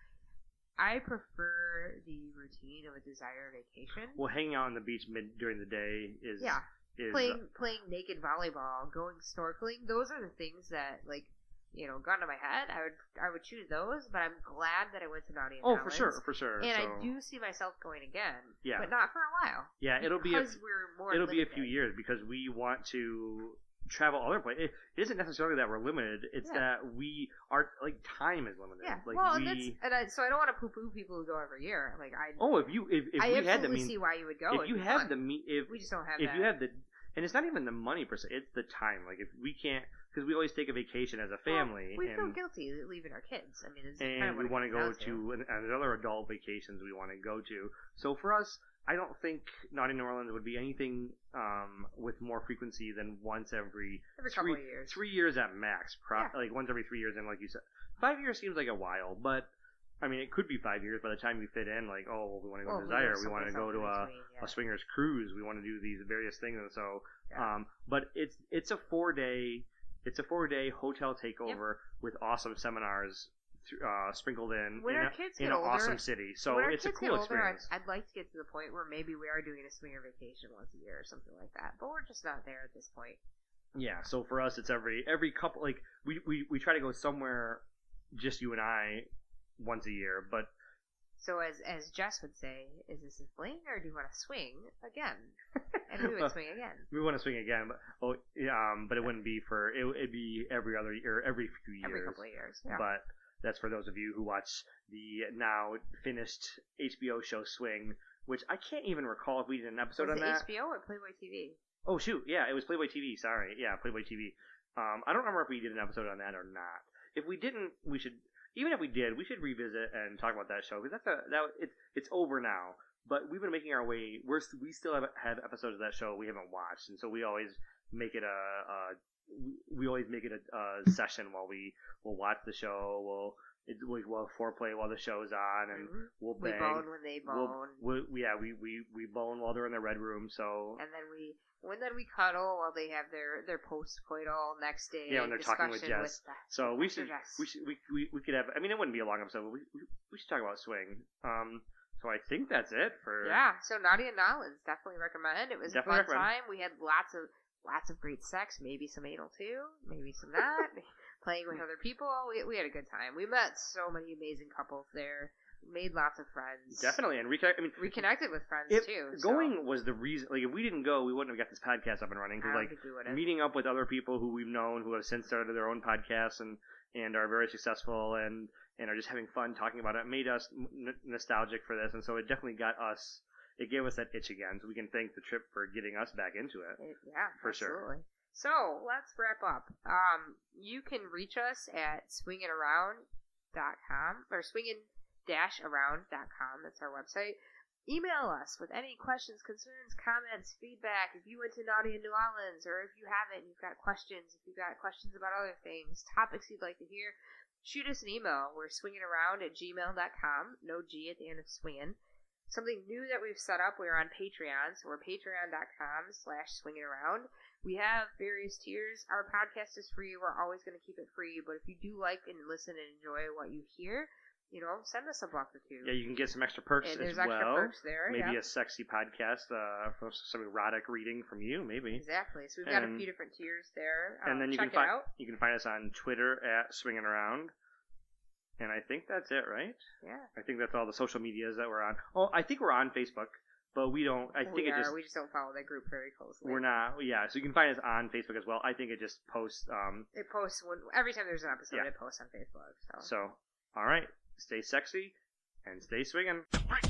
I prefer the routine of a desire vacation. Well, hanging out on the beach mid during the day is Yeah. is playing uh, playing naked volleyball, going snorkeling. Those are the things that like you know, gun to my head, I would I would choose those. But I'm glad that I went to Naughty oh for sure for sure. And so, I do see myself going again. Yeah. but not for a while. Yeah, it'll be a, because we're more. it'll be a few years because we want to travel other places. It, isn't necessarily that we're limited; it's Yeah. that we are like time is limited. Yeah. Like well, we. and that's and I, so I don't want to poo-poo people who go every year. Like I. oh, if you if, if I we had the means, see why you would go. if you have fun. the me, if we just don't have if that. you have the, and it's not even the money per se; it's the time. Like if we can't, because we always take a vacation as a Well, family, we feel and guilty leaving our kids. I mean, it's and kind of we want to go to an, another adult vacations we want to go to. So for us, I don't think Naughty New Orleans would be anything um, with more frequency than once every every three, couple of years. three years at max. Pro- Yeah. Like once every three years, and like you said, five years seems like a while, but I mean, it could be five years by the time you fit in. Like, oh, well, we want to go Well, to Desire, we want to go to a, between, yeah. a swingers cruise, we want to do these various things, and so, Yeah. um, but it's it's a four day, it's a four day hotel takeover with awesome seminars. Uh, sprinkled in When in, our a, kids in get an older- awesome city, so when our it's a cool get older, experience. I'd, I'd like to get to the point where maybe we are doing a swinger vacation once a year or something like that. But we're just not there at this point. Yeah, so for us, it's every every couple like we, we we try to go somewhere, just you and I, once a year. But So as as Jess would say, is this a fling or do you want to swing again? <laughs> And we would swing again. we want to swing again, but oh, yeah, um, but it wouldn't be for it. It'd be every other year, every few years. Every couple of years. Yeah. But that's for those of you who watch the now finished HBO show Swing, which I can't even recall if we did an episode Was on it that. HBO or Playboy TV? Oh shoot, yeah, it was Playboy TV. Sorry, yeah, Playboy TV. Um, I don't remember if we did an episode on that or not. If we didn't, we should. Even if we did, we should revisit and talk about that show because that's a that it's it's over now. But we've been making our way. We're we still have have episodes of that show we haven't watched, and so we always make it a, a we always make it a, a session while we will watch the show. We'll it, we will foreplay while the show's on, and we'll we bone when they bone, we'll, yeah, we, we we bone while they're in the red room. So and then we when then we cuddle while they have their their post coital next day. Yeah, when they're talking with Jess. the- So we should we should we, we we could have. I mean, it wouldn't be a long episode, but we we, we should talk about swing. Um, so I think that's it for Yeah, so Naughty N'Awlins definitely recommend. It was Definitely a fun recommend. time. We had lots of lots of great sex, maybe some anal too, maybe some not. <laughs> Playing with other people, we we had a good time. We met so many amazing couples there. Made lots of friends. definitely and reconnect. I mean, reconnected with friends if too. so going was the reason. Like, if we didn't go, we wouldn't have got this podcast up and running. Because like meeting up with other people who we've known who have since started their own podcasts and and are very successful and and are just having fun talking about it made us n- nostalgic for this and so it definitely got us it gave us that itch again so we can thank the trip for getting us back into it It- yeah, For sure. So let's wrap up. Um, you can reach us at swinginaround.com or swingin-around.com. That's our website. Email us with any questions, concerns, comments, feedback. If you went to Naughty in New Orleans, or if you haven't, you've got questions. If you've got questions about other things, topics you'd like to hear, shoot us an email. We're swinginaround at gmail.com. No G at the end of swingin'. Something new that we've set up, we're on Patreon, so we're patreon.com slash swinginaround. We have various tiers. Our podcast is free. We're always going to keep it free, but if you do like and listen and enjoy what you hear, you know, send us a buck or two. yeah you can get some extra perks and as there's extra well perks there. maybe yeah. a sexy podcast uh some erotic reading from you maybe Exactly. So we've got a few different tiers there. and Um, then you check can find you can find us on twitter at swinging around and i think that's it right Yeah. I think that's all the social medias that we're on. Oh, I think we're on Facebook, but we don't. I think we it are. just we just don't follow that group very closely. we're not. Yeah, so you can find us on Facebook as well. I think it just posts. Um. It posts when every time there's an episode. Yeah. It posts on Facebook. So. So all right, stay sexy and stay swinging. Break,